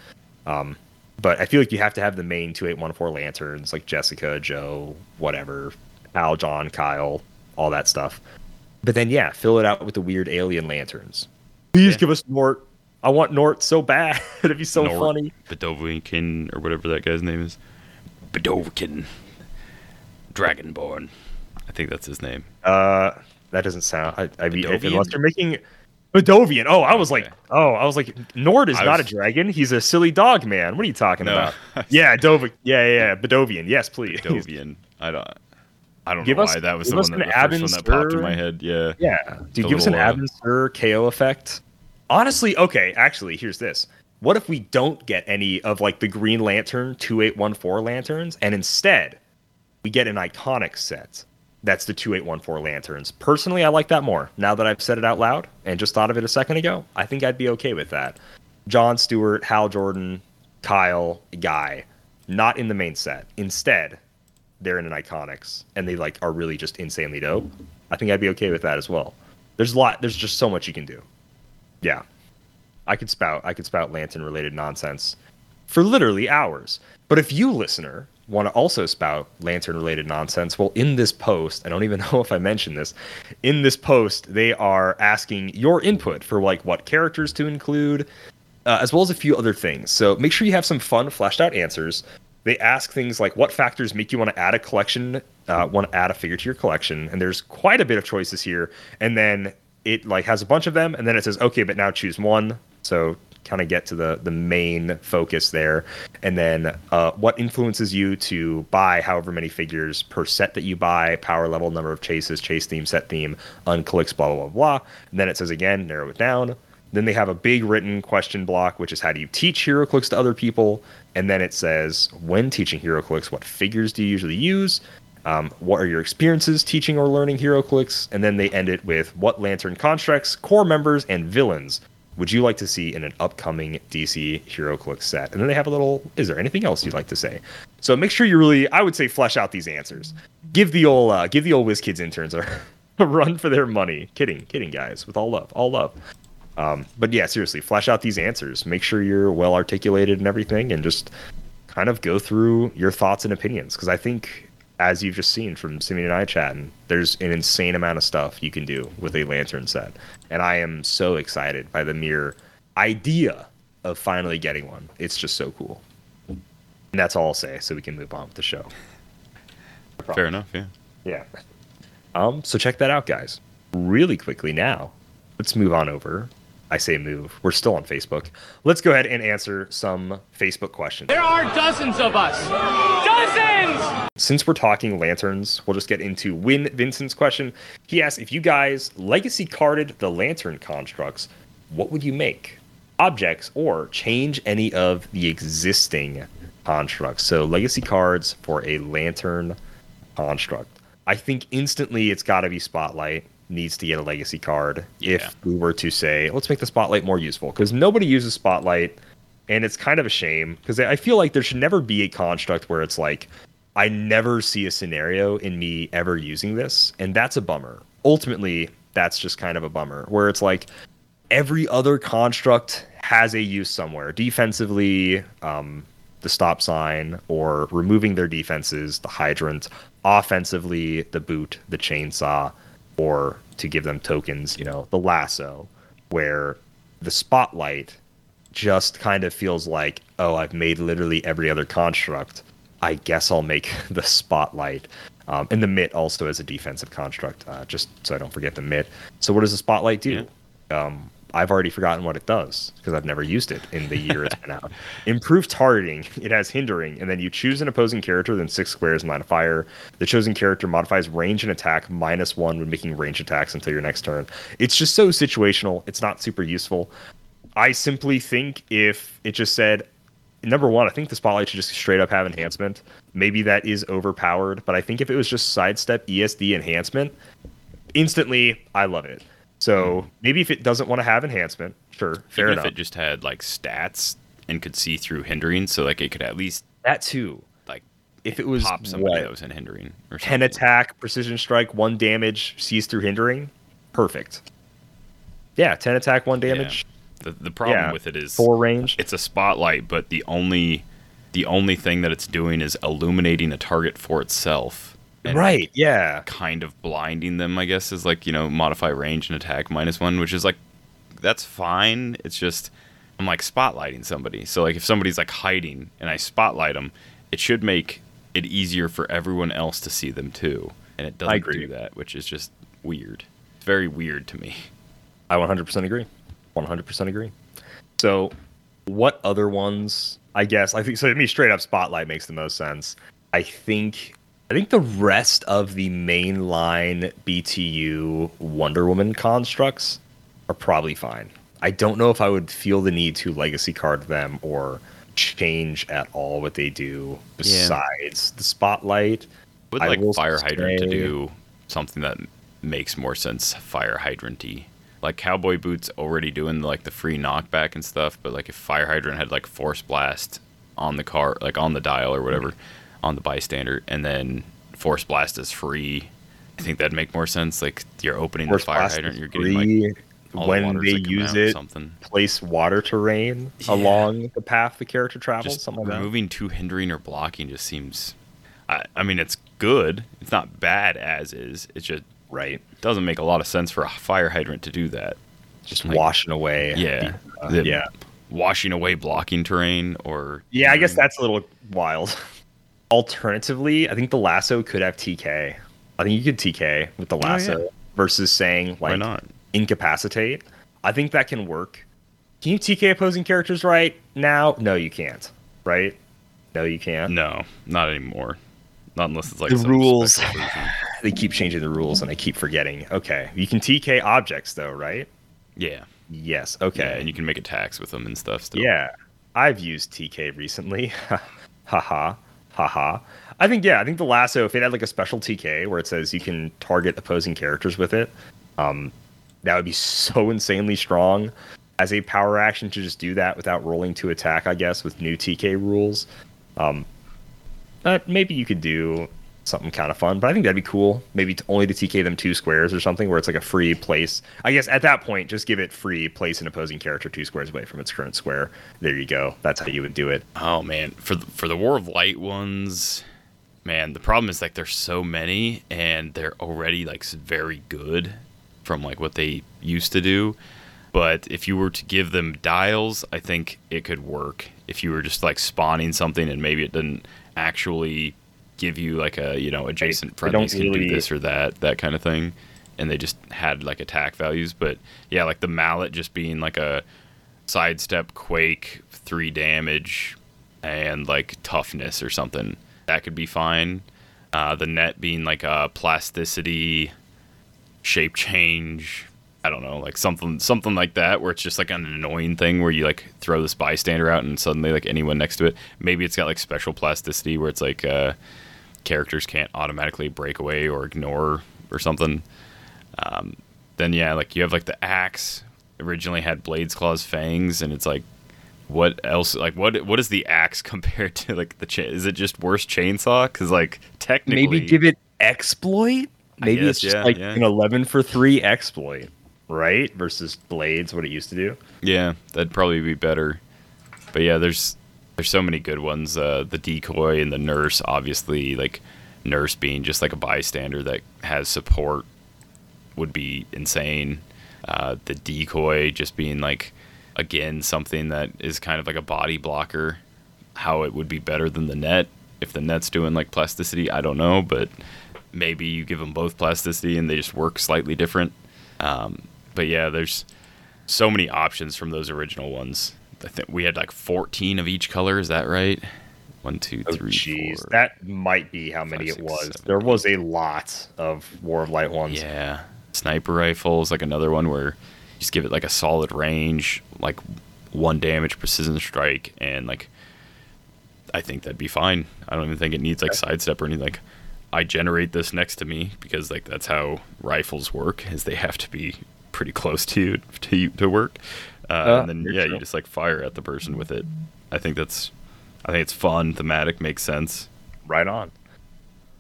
Um, but I feel like you have to have the main 2814 lanterns like Jessica, Joe, whatever, Al, John, Kyle, all that stuff. But then, yeah, fill it out with the weird alien lanterns. Please give us Nort. I want Nort so bad. It'd be so Nort funny. Bedovikin or whatever that guy's name is. Bedovikin. Dragonborn. I think that's his name. Uh, that doesn't sound. I, I mean, if- unless you're making Bedovian. Oh, I was like, oh, I was like, Nord is I not was- a dragon. He's a silly dog man. What are you talking No. about? yeah, Dov. Yeah, yeah, yeah, Bedovian. Yes, please. Bedovian. I don't. I don't Give know us- why that was the one that, the first one that popped in my head. Yeah. Yeah, dude, give us an uh, KO effect. Honestly, okay, actually, here's this. What if we don't get any of like the Green Lantern 2814 lanterns, and instead we get an iconic set that's the 2814 lanterns? Personally, I like that more. Now that I've said it out loud and just thought of it a second ago, I think I'd be okay with that. John Stewart, Hal Jordan, Kyle, Guy, not in the main set. Instead, they're in an iconics and they like are really just insanely dope. I think I'd be okay with that as well. There's a lot. There's just so much you can do. Yeah, I could spout. I could spout lantern related nonsense for literally hours. But if you listener want to also spout lantern related nonsense, well, in this post, I don't even know if I mentioned this. In this post, they are asking your input for like what characters to include, uh, as well as a few other things. So make sure you have some fun, fleshed out answers. They ask things like what factors make you want to add a collection, uh, want to add a figure to your collection, and there's quite a bit of choices here. And then it like has a bunch of them, and then it says, okay, but now choose one. So kind of get to the the main focus there, and then uh, what influences you to buy however many figures per set that you buy, power level, number of chases, chase theme, set theme, unclicks, blah blah blah blah. And then it says again, narrow it down. Then they have a big written question block, which is how do you teach HeroClix to other people? And then it says, when teaching HeroClix, what figures do you usually use? Um, what are your experiences teaching or learning HeroClix? And then they end it with what Lantern constructs, core members, and villains would you like to see in an upcoming DC HeroClix set? And then they have a little, is there anything else you'd like to say? So make sure you really, I would say, flesh out these answers. Give the old, uh, give the old WizKids interns a, a run for their money. Kidding, kidding, guys. With all love, all love. Um, but yeah, seriously, flesh out these answers. Make sure you're well articulated and everything, and just kind of go through your thoughts and opinions. Because I think, as you've just seen from Simeon and I chatting, there's an insane amount of stuff you can do with a lantern set, and I am so excited by the mere idea of finally getting one. It's just so cool. And that's all I'll say, so we can move on with the show. Fair enough. Yeah. Yeah. Um, so check that out, guys. Really quickly now, let's move on over. I say move. We're still on Facebook. Let's go ahead and answer some Facebook questions. There are dozens of us. Dozens! Since we're talking lanterns, we'll just get into Win Vincent's question. He asked if you guys legacy carded the lantern constructs, what would you make? Objects or change any of the existing constructs. So legacy cards for a lantern construct. I think instantly it's got to be Spotlight needs to get a legacy card Yeah. if we were to say let's make the Spotlight more useful because nobody uses Spotlight and it's kind of a shame because I feel like there should never be a construct where it's like I never see a scenario in me ever using this and that's a bummer. Ultimately, that's just kind of a bummer where it's like every other construct has a use somewhere defensively um, the stop sign or removing their defenses the hydrant offensively the boot the chainsaw or to give them tokens you know the lasso where the spotlight just kind of feels like oh i've made literally every other construct. I guess i'll make the spotlight. Um, and the mitt also as a defensive construct uh, just so i don't forget the mitt. So what does the spotlight do? Um, I've already forgotten what it does because I've never used it in the year it's been out. Improved targeting. It has hindering, and then you choose an opposing character, then six squares and line of fire. The chosen character modifies range and attack minus one when making range attacks until your next turn. It's just so situational. It's not super useful. I simply think if it just said, number one, I think the spotlight should just straight up have enhancement. Maybe that is overpowered, but I think if it was just sidestep ESD enhancement, instantly I love it. So hmm. maybe if it doesn't want to have enhancement, sure, fair Even enough. if it just had like stats and could see through hindering, so like it could at least that too. like If it was pop somebody what, that was in hindering or ten something. attack, precision strike, one damage, sees through hindering, perfect. Yeah, ten attack, one Yeah. damage, The, the problem Yeah, with it is four range. it's a spotlight, but the only the only thing that it's doing is illuminating a target for itself. Right? Yeah. Kind of blinding them, I guess, is like, you know, modify range and attack minus one, which is like that's fine. It's just I'm like spotlighting somebody. So like if somebody's like hiding and I spotlight them, it should make it easier for everyone else to see them too. And it doesn't agree. do that, which is just weird. It's very weird to me. I 100% agree. 100% agree. So, what other ones? I guess I think so. To me, straight up Spotlight makes the most sense. I think. I think the rest of the mainline BTU Wonder Woman constructs are probably fine. I don't know if I would feel the need to legacy card them or change at all what they do besides the Spotlight. would like fire hydrant to do something that makes more sense fire hydranty like cowboy boots already doing like the free knockback and stuff but like if fire hydrant had like force blast on the car like on the dial or whatever on the bystander and then force blast is free i think that'd make more sense like you're opening Force the fire hydrant you're getting like free all the when waters they use it. something place water terrain Yeah. along the path the character travels, just something like that. removing two hindering or blocking just seems I, I mean it's good it's not bad as is it's just Right. doesn't make a lot of sense for a fire hydrant to do that. Just Like- washing away. Yeah, the- uh, yeah. washing away blocking terrain or Yeah, I guess that's a little wild. Alternatively, I think the lasso could have TK. I think you could TK with the Oh, yeah. lasso versus saying why like not? incapacitate. I think that can work. Can you TK opposing characters right now? No, you can't. Right? No, you can't. No, not anymore. Not unless it's like The some rules. They keep changing the rules, and I keep forgetting. Okay, you can TK objects though, right? Yeah. Yes. Okay. Okay. and you can make attacks with them and stuff. Still. Yeah, I've used TK recently. Haha, haha. I think yeah, I think the lasso if it had like a special TK where it says you can target opposing characters with it, um, that would be so insanely strong as a power action to just do that without rolling to attack. I guess with new TK rules, um, but maybe you could do something kind of fun. But I think that'd be cool. Maybe only to TK them two squares or something where it's like a free place. I guess at that point, just give it free place an opposing character two squares away from its current square. There you go. That's how you would do it. Oh man, for the, for the War of Light ones, man, the problem is like there's so many and they're already like very good from like what they used to do. But if you were to give them dials, I think it could work. If you were just like spawning something and maybe it didn't actually give you like a you know adjacent friendlies can really- do this or that that kind of thing, and they just had like attack values. But yeah, like the mallet just being like a sidestep quake three damage and like toughness or something that could be fine. Uh, the net being like a plasticity shape change. I don't know like something something like that where it's just like an annoying thing where you like throw this bystander out and suddenly like anyone next to it maybe it's got like special plasticity where it's like uh, characters can't automatically break away or ignore or something um, then yeah like you have like the axe originally had blades claws fangs and it's like what else like what what is the axe compared to like the chain? is it just worse chainsaw because like technically Maybe give it exploit. Maybe guess, it's just yeah, like yeah. an eleven for three exploit, right? Versus blades, what it used to do. yeah that'd probably be better but yeah there's there's so many good ones uh the decoy and the nurse obviously like nurse being just like a bystander that has support would be insane. Uh the decoy just being like again something that is kind of like a body blocker how it would be better than the net. If the net's doing like plasticity i don't know but maybe you give them both plasticity and they just work slightly different. Um, but yeah there's so many options from those original ones i think we had like 14 of each color is that right one two Oh, three jeez, four. that might be how many five, it was. seven, there was a lot of War of Light ones. Yeah. Sniper rifles, like another one where you just give it like a solid range, like one damage precision strike, and like I think that'd be fine. I don't even think it needs like sidestep or anything. Like I generate this next to me because like that's how rifles work, is they have to be pretty close to you to you to work. Uh, Uh, and then yeah, true. you just like fire at the person with it. I think that's I think it's fun, thematic, makes sense. Right on.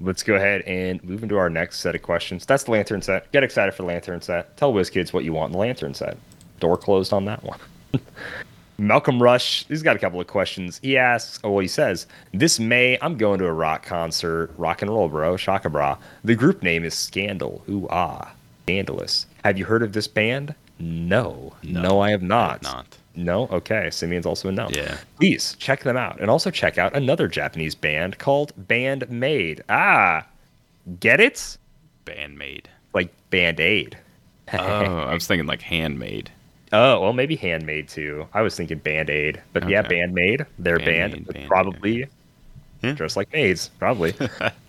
Let's go ahead and move into our next set of questions. That's the lantern set. Get excited for the lantern set. Tell WizKids what you want in the lantern set. Door closed on that one. Malcolm Rush, he's got a couple of questions. He asks, oh, well, he says, This May, I'm going to a rock concert. Rock and roll, bro. Shaka bra. The group name is Scandal. Ooh, ah. Scandalous. Have you heard of this band? No. No, I have not. not. No? Okay. Simeon's also a no. Yeah. Please check them out. And also check out another Japanese band called Band-Maid. Ah, get it? Bandmade. Like Band Aid. Oh, I was thinking like handmade. Oh, well, maybe Handmade too. I was thinking Band Aid. But yeah, Okay. Band-Maid. Their Band-Maid, band. Probably Yeah. dressed like maids. Probably.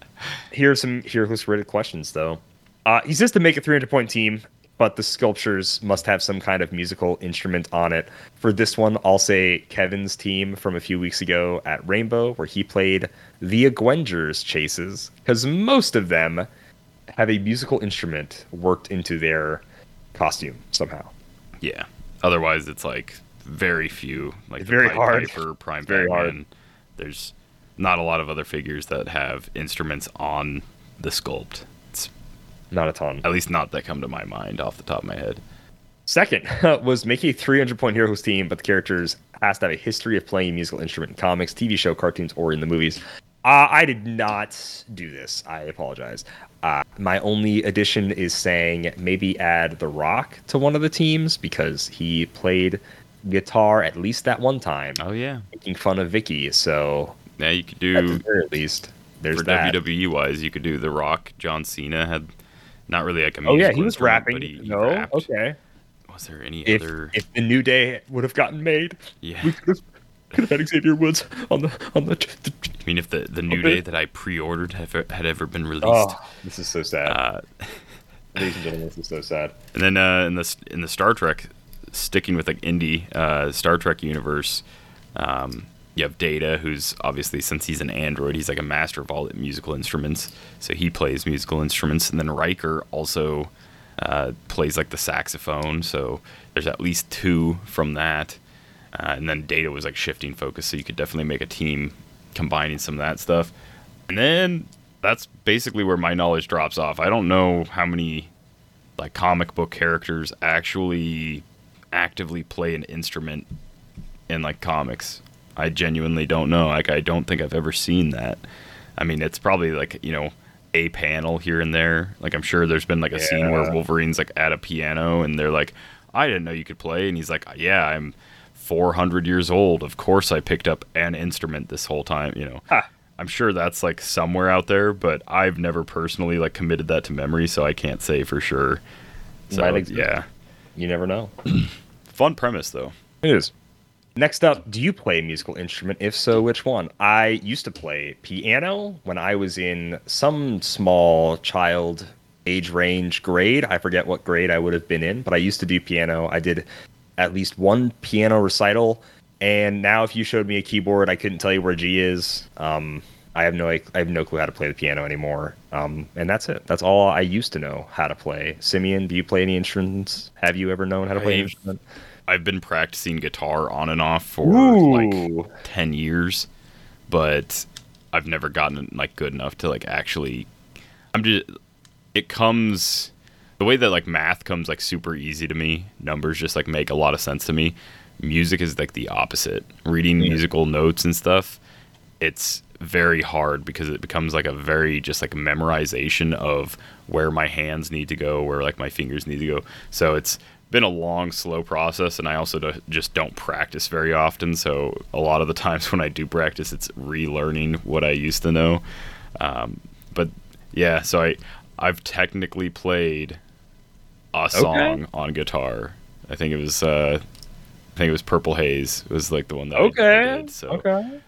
Here's some Heroes rated questions, though. Uh, he says to make a 300 point team, but the sculptures must have some kind of musical instrument on it. For this one, I'll say Kevin's team from a few weeks ago at Rainbow, where he played the Agwengers Chases, because most of them have a musical instrument worked into their costume somehow. Yeah. Otherwise, it's like very few. Like It's the very Pied hard. Piper, Prime Very hard. There's not a lot of other figures that have instruments on the sculpt. Not a ton. at least not that come to my mind off the top of my head. Second was make a 300 point heroes team, but the characters has to have a history of playing musical instrument in comics, TV show, cartoons, or in the movies. Uh, I did not do this. I apologize. Uh, my only addition is saying maybe add The Rock to one of the teams because he played guitar at least that one time, Oh yeah. making fun of Vickie. So Yeah, you could do at least, there's for that. WWE wise, you could do The Rock. John Cena had not really like a Oh yeah, he was rapping. he- he no, rapped. okay. Was there any If, other? if the New Day would have gotten made, yeah. we could have, could have had Xavier Woods on the on the. I mean, if the the new Okay. day that I pre-ordered have, had ever been released. Oh, this is so sad. Uh, Ladies and gentlemen, this is so sad. And then uh, in the in the Star Trek, sticking with like indie uh, Star Trek universe, um, you have Data, who's obviously since he's an android, he's like a master of all musical instruments, so he plays musical instruments. And then Riker also uh, plays like the saxophone, so there's at least two from that. Uh, and then Data was like shifting focus, so you could definitely make a team combining some of that stuff. And then that's basically where my knowledge drops off. I don't know how many like comic book characters actually actively play an instrument in like comics. I genuinely don't know. Like I don't think I've ever seen that. I mean, it's probably like, you know, a panel here and there. Like I'm sure there's been like a scene where Wolverine's like at a piano and they're like, "I didn't know you could play." And he's like, "Yeah, I'm 400 years old. Of course I picked up an instrument this whole time, you know." Ha. I'm sure that's like somewhere out there, but I've never personally like committed that to memory, so I can't say for sure. So yeah, You never know. fun premise though. It is. Next up, do you play a musical instrument? If so, which one? I used to play piano when I was in some small child age range grade. I forget what grade I would have been in, but I used to do piano. I did at least one piano recital, and now if you showed me a keyboard, I couldn't tell you where G is. Um, I have no I have no clue how to play the piano anymore. Um, and that's it. That's all I used to know how to play. Simeon, do you play any instruments? Have you ever known how to play an I've- instrument? I've been practicing guitar on and off for Ooh. like 10 years, but I've never gotten like good enough to like actually I'm just it comes the way that like math comes like super easy to me. Numbers just like make a lot of sense to me. Music is like the opposite. Reading musical notes and stuff, it's very hard because it becomes like a very just like memorization of where my hands need to go, where like my fingers need to go. So it's been a long, slow process, and I also do, just don't practice very often. So a lot of the times when I do practice, it's relearning what I used to know. Um, but yeah, so I I've technically played a song on guitar. I think it was uh, I think it was Purple Haze It was like the one that I- I Okay. did, so Okay.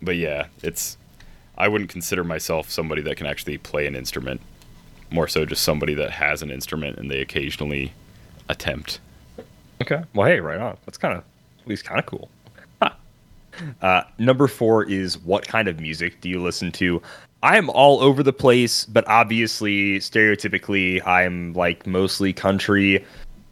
but yeah, it's I wouldn't consider myself somebody that can actually play an instrument. More so just somebody that has an instrument and they occasionally attempt. Okay. Well, hey, right on. That's kind of at least kind of cool. Ha. Uh, number four is what kind of music do you listen to? I am all over the place, but obviously, stereotypically, I'm like mostly country.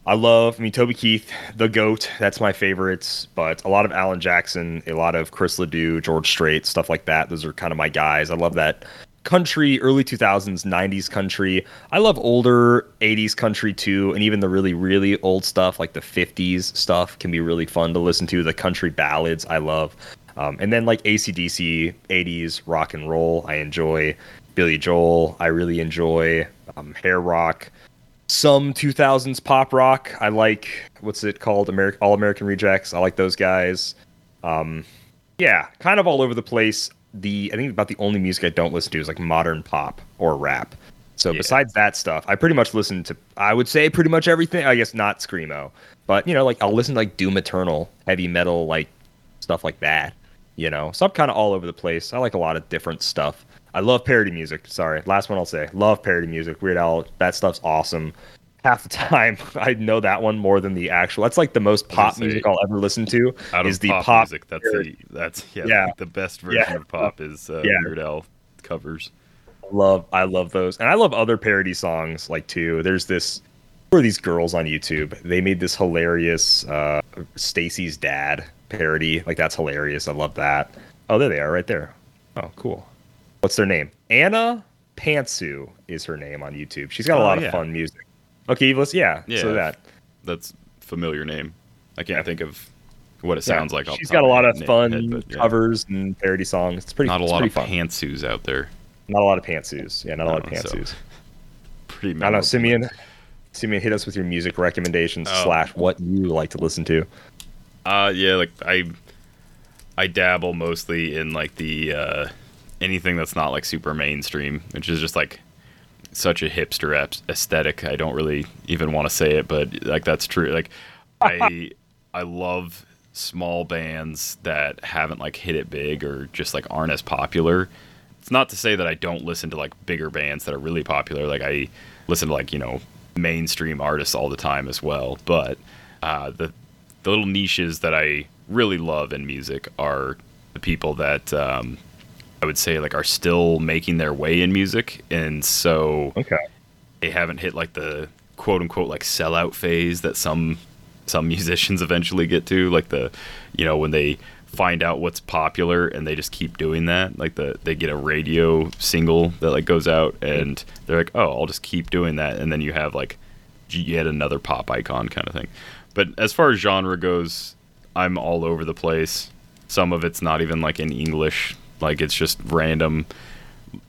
I love, I mean, Toby Keith, the GOAT, that's my favorites, but a lot of Alan Jackson, a lot of Chris LeDoux, George Strait, stuff like that. Those are kind of my guys. I love that country, early 2000s, 90s country. I love older 80s country too, and even the really, really old stuff, like the 50s stuff, can be really fun to listen to. The country ballads, I love. Um, and then like ACDC, 80s rock and roll, I enjoy. Billy Joel, I really enjoy. Um, hair rock some 2000s pop rock. I like what's it called? American All American Rejects. I like those guys. Um, yeah, kind of all over the place. The I think about the only music I don't listen to is like modern pop or rap. So Yeah. besides that stuff, I pretty much listen to I would say pretty much everything. I guess not screamo, but you know, like I'll listen to like Doom Eternal, heavy metal, like stuff like that. You know, so I'm kind of all over the place. I like a lot of different stuff. I love parody music. Sorry, last one I'll say. Love parody music. Weird Al, that stuff's awesome. Half the time, I know that one more than the actual. That's like the most pop say, music I'll ever listen to. Out is the pop, pop, music, that's the that's yeah, Yeah. the best version Yeah. of pop is uh, Yeah. Weird Al covers. love I love those. And I love other parody songs like too. There's this who are these girls on YouTube? They made this hilarious uh Stacy's dad parody. Like that's hilarious. I love that. Oh, there they are right there. Oh, cool. What's their name? Anna Pantsu is her name on YouTube. She's got a Oh, lot yeah. of fun music. Okay, let's yeah. Yeah. So that That's familiar name. I can't think of what it sounds yeah, like. She's got a lot of head, fun but, yeah. covers and parody songs. It's pretty Not a lot of fun. pantsuits out there. Not a lot of pantsuits. Yeah, not a lot of No, so- pantsuits. Pretty. I don't know. Simeon. Simeon, hit us with your music recommendations Oh. slash what you like to listen to. Uh, yeah, like I, I dabble mostly in like the uh, anything that's not like super mainstream, which is just like such a hipster aesthetic. I don't really even want to say it, but like that's true. Like I I love small bands that haven't like hit it big or just like aren't as popular. It's not to say that I don't listen to like bigger bands that are really popular. Like I listen to like, you know, mainstream artists all the time as well, but uh, the the little niches that I really love in music are the people that um, I would say like are still making their way in music, and so Okay. they haven't hit like the quote unquote like sellout phase that some some musicians eventually get to, like the you know when they find out what's popular and they just keep doing that like the they get a radio single that like goes out and they're like oh i'll just keep doing that and then you have like yet another pop icon kind of thing. But as far as genre goes i'm all over the place. Some of it's not even like in english like it's just random.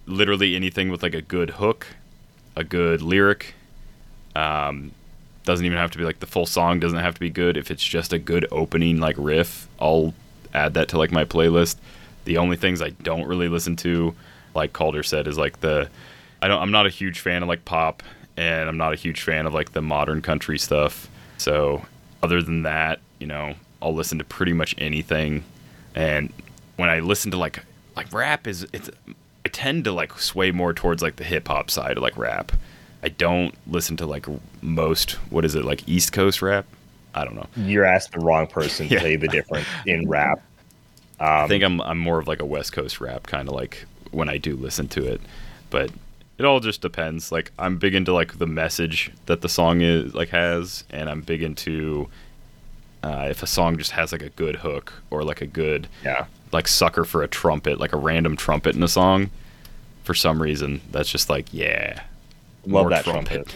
Literally anything with like a good hook a good lyric um doesn't even have to be like the full song doesn't have to be good. If it's just a good opening like riff i'll add that to like my playlist. The only things i don't really listen to like Kalder said is like the i don't i'm not a huge fan of like pop and i'm not a huge fan of like the modern country stuff. So other than that you know i'll listen to pretty much anything. And when i listen to like like rap is it's i tend to like sway more towards like the hip hop side of like rap i don't listen to like most what is it like east coast rap i don't know You're asking the wrong person to Yeah. tell you the difference in rap. I think I'm I'm more of like a West Coast rap kind of like when I do listen to it, but it all just depends. Like I'm big into like the message that the song is like has, and I'm big into uh, if a song just has like a good hook or like a good Yeah. Like sucker for a trumpet, like a random trumpet in a song. For some reason, that's just like yeah, Love that trumpet.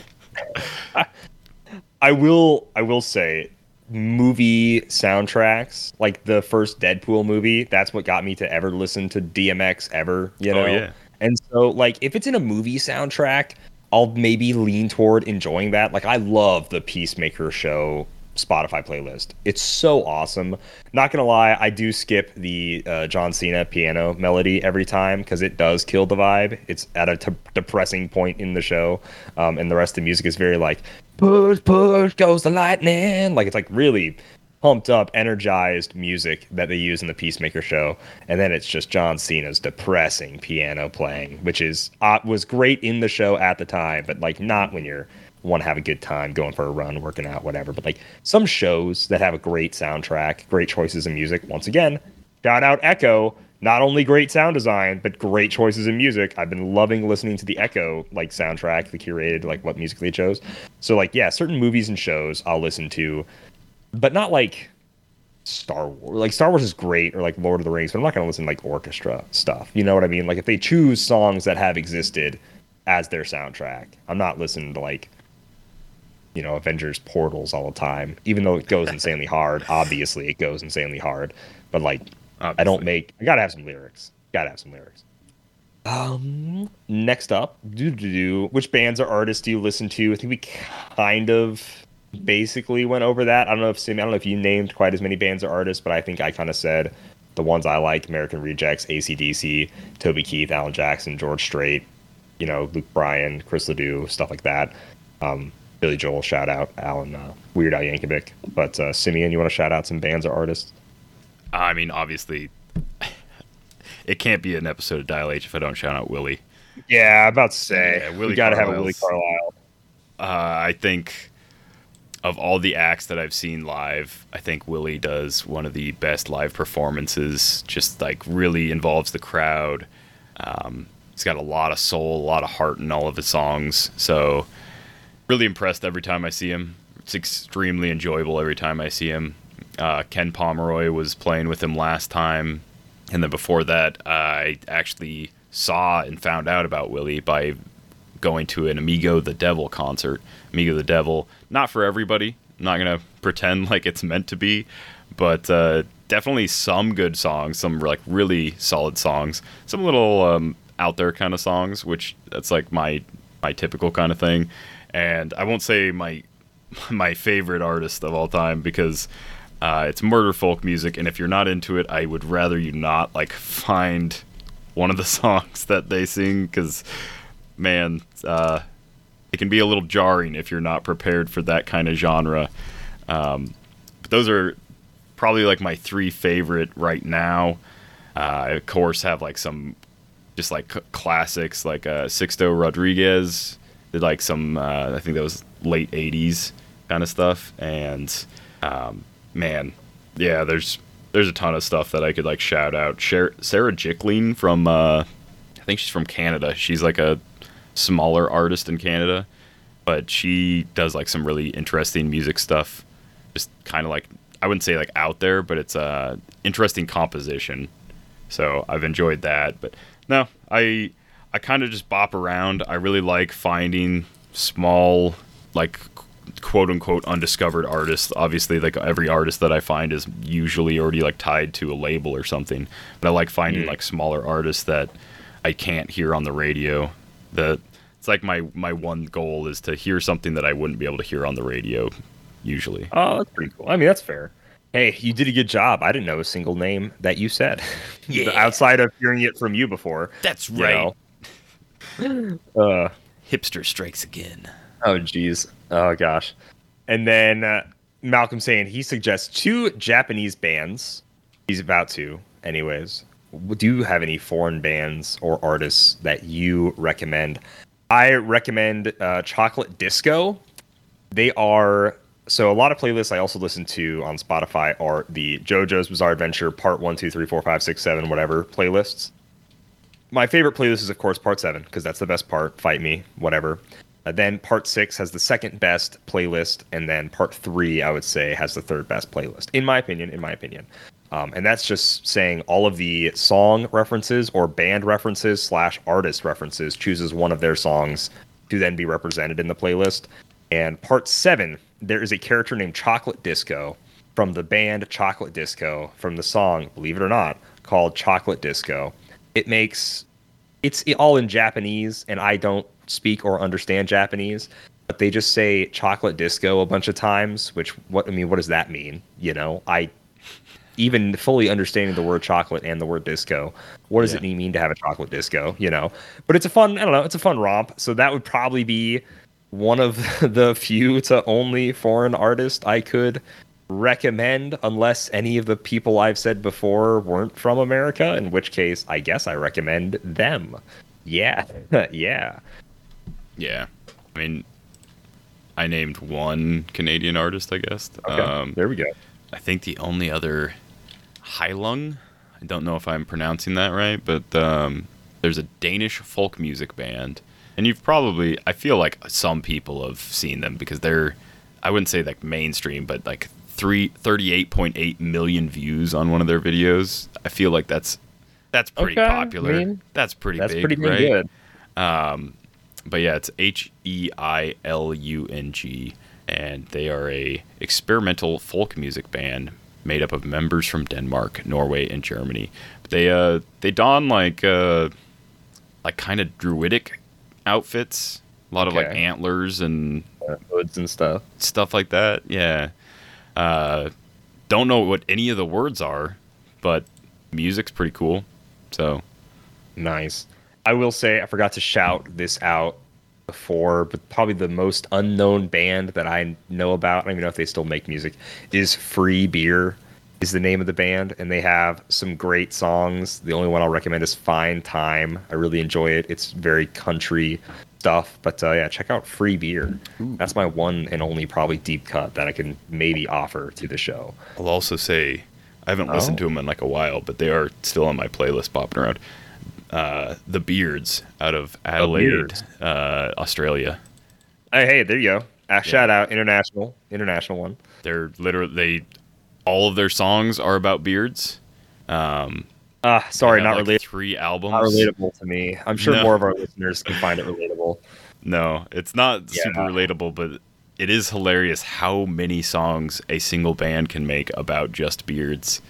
I will I will say movie soundtracks, like the first Deadpool movie, that's what got me to ever listen to DMX ever, you Oh, know. yeah. And so like if it's in a movie soundtrack, I'll maybe lean toward enjoying that. Like I love the Peacemaker show Spotify playlist. It's so awesome. Not gonna lie, I do skip the uh, John Cena piano melody every time because it does kill the vibe. It's at a t- depressing point in the show, um, and the rest of the music is very like push push goes the lightning. Like it's like really pumped up, energized music that they use in the Peacemaker show, and then it's just John Cena's depressing piano playing, which is uh, was great in the show at the time, but like not when you're want to have a good time going for a run, working out, whatever. But like some shows that have a great soundtrack, great choices in music. Once again, shout out Echo. Not only great sound design, but great choices in music. I've been loving listening to the Echo like soundtrack, the curated like what music they chose. So like yeah, certain movies and shows I'll listen to, but not like Star Wars. Like Star Wars is great, or like Lord of the Rings, but I'm not gonna listen to like orchestra stuff. You know what I mean? Like if they choose songs that have existed as their soundtrack, I'm not listening to like you know Avengers Portals all the time. Even though it goes insanely hard, obviously it goes insanely hard. But like I don't make. I gotta have some lyrics. Gotta have some lyrics. Um. Next up, do do do. Which bands or artists do you listen to? I think we kind of basically went over that. I don't know if Sim. I don't know if you named quite as many bands or artists, but I think I kind of said the ones I like: American Rejects, ACDC, Toby Keith, Alan Jackson, George Strait, you know, Luke Bryan, Chris LeDoux, stuff like that. Um, Billy Joel, shout out, Alan, uh, Weird Al Yankovic. But uh, Simeon, you want to shout out some bands or artists? I mean, obviously, it can't be an episode of Dial H if I don't shout out Willi. Yeah, I'm about to say Yeah, Willi got to have a Willi Carlisle. Uh, I think of all the acts that I've seen live, I think Willi does one of the best live performances. Just like really involves the crowd. Um, he's got a lot of soul, a lot of heart in all of his songs. So really impressed every time I see him. It's extremely enjoyable every time I see him. Uh, Ken Pomeroy was playing with him last time, and then before that, I actually saw and found out about Willi by going to an Amigo the Devil concert. Amigo the Devil, not for everybody. I'm not gonna pretend like it's meant to be, but uh, definitely some good songs, some like really solid songs, some little um, out there kind of songs, which that's like my my typical kind of thing. And I won't say my my favorite artist of all time because uh, it's murder folk music, and if you're not into it, I would rather you not like find one of the songs that they sing because man, uh, it can be a little jarring if you're not prepared for that kind of genre. Um, but those are probably like my three favorite right now. Uh, I, of course, have like some just like classics, like uh, Sixto Rodriguez did like some, uh, I think that was late 80s kind of stuff. And um, man, yeah, there's there's a ton of stuff that I could like shout out. Sarah Jickling from, uh, I think she's from Canada. She's like a smaller artist in Canada, but she does like some really interesting music stuff. Just kind of like I wouldn't say like out there, but it's a interesting composition. So I've enjoyed that. But no, I I kind of just bop around. I really like finding small like quote unquote undiscovered artists. Obviously, like every artist that I find is usually already like tied to a label or something. But I like finding mm. like smaller artists that I can't hear on the radio. The it's like my my one goal is to hear something that I wouldn't be able to hear on the radio usually. Oh, that's pretty cool. I mean, that's fair. Hey, you did a good job. I didn't know a single name that you said. Yeah. Outside of hearing it from you before. That's you right. know. Uh, Hipster strikes again. oh, geez. Oh, gosh. And then uh, Malcolm saying he suggests two Japanese bands. He's about to, anyways. Do you have any foreign bands or artists that you recommend? I recommend uh, Chocolate Disco. They are so a lot of playlists I also listen to on Spotify are the JoJo's Bizarre Adventure Part One, Two, Three, Four, Five, Six, Seven, whatever playlists. My favorite playlist is of course Part Seven because that's the best part. Fight me, whatever. Uh, then Part Six has the second best playlist, and then Part Three I would say has the third best playlist, in my opinion. In my opinion. Um, and that's just saying all of the song references or band references slash artist references chooses one of their songs to then be represented in the playlist. And part seven, there is a character named Chocolate Disco from the band Chocolate Disco from the song, believe it or not, called Chocolate Disco. It makes it's all in Japanese, and I don't speak or understand Japanese, but they just say chocolate disco a bunch of times. Which what I mean, what does that mean? You know, I even fully understanding the word chocolate and the word disco, what does Yeah. it mean to have a chocolate disco? You know, but it's a fun. I don't know. It's a fun romp. So that would probably be one of the few to only foreign artist I could recommend, unless any of the people I've said before weren't from America. In which case, I guess I recommend them. Yeah, yeah. Yeah. I mean, I named one Canadian artist, I guess. Okay, Um, there we go. I think the only other Heilung, I don't know if I'm pronouncing that right, but um, there's a Danish folk music band. And you've probably, I feel like some people have seen them because they're, I wouldn't say like mainstream, but like three, 38.8 million views on one of their videos. I feel like that's, that's pretty Okay, popular. I mean, that's pretty That's big, pretty right? good. but yeah, it's H E I L U N G, and they are a experimental folk music band made up of members from Denmark, Norway, and Germany. They uh they don like uh like kind of druidic outfits, a lot of like antlers and hoods and stuff. stuff like that. Yeah. Uh, don't know what any of the words are, but music's pretty cool. So Nice. I will say I forgot to shout this out before, but probably the most unknown band that I know about, I don't even know if they still make music, is Free Beer is the name of the band and they have some great songs. The only one I'll recommend is Fine Time. I really enjoy it. It's very country stuff, but uh, yeah, check out Free Beer. That's my one and only probably deep cut that I can maybe offer to the show. I'll also say I haven't listened Oh. to them in like a while, but they are still on my playlist popping around. Uh, the Beards out of Adelaide, uh, Australia. Hey, hey, there you go. Shout out international, international one. They're literally they all of their songs are about beards. Um, Ah, sorry, not like, related. Three albums. Not relatable to me. I'm sure No. more of our listeners can find it relatable. No, it's not Yeah. super relatable, but it is hilarious how many songs a single band can make about just beards,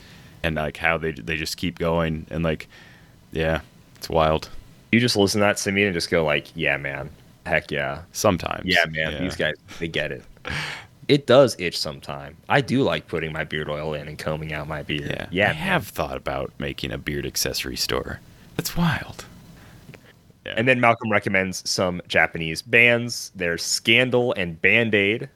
and like how they they just keep going and like, yeah, it's wild. You just listen to that to me and just go like, "Yeah, man, heck yeah, Sometimes, yeah, man." Yeah. These guys, they get it. It does itch sometime. I do like putting my beard oil in and combing out my beard. Yeah, yeah. I man. have thought about making a beard accessory store. That's wild. Yeah. And then Malcolm recommends some Japanese bands. There's Scandal and Band-Maid,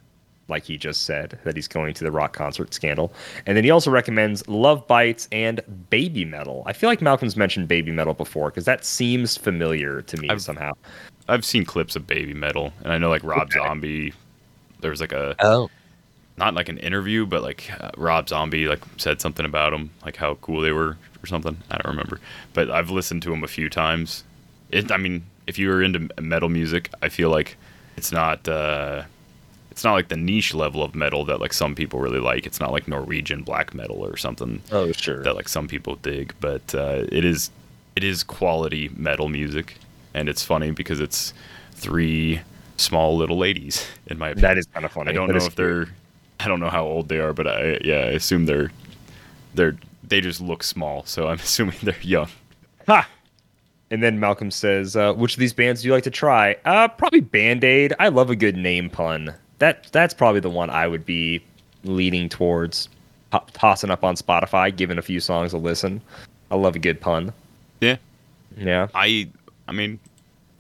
like he just said, that he's going to the rock concert Scandal. And then he also recommends Lovebites and Babymetal. I feel like Malcolm's mentioned Babymetal before because that seems familiar to me I've- somehow. I've seen clips of Babymetal, and I know like Rob Okay. Zombie. There was like a Oh. not like an interview, but like uh, Rob Zombie like said something about them, like how cool they were or something. I don't remember, but I've listened to them a few times. It, I mean, if you are into metal music, I feel like it's not uh, it's not like the niche level of metal that like some people really like. It's not like Norwegian black metal or something Oh, sure. that like some people dig, but uh, it is it is quality metal music, and it's funny because it's three small little ladies in my opinion. That is kind of funny. I don't That know if they're I don't know how old they are, but I yeah I assume they're they're they just look small, so I'm assuming they're young. Ha! And then Malcolm says, uh, "Which of these bands do you like to try?" Uh, probably Band-Maid. I love a good name pun. That that's probably the one I would be leaning towards, to- tossing up on Spotify, giving a few songs a listen. I love a good pun. Yeah, Yeah, I I mean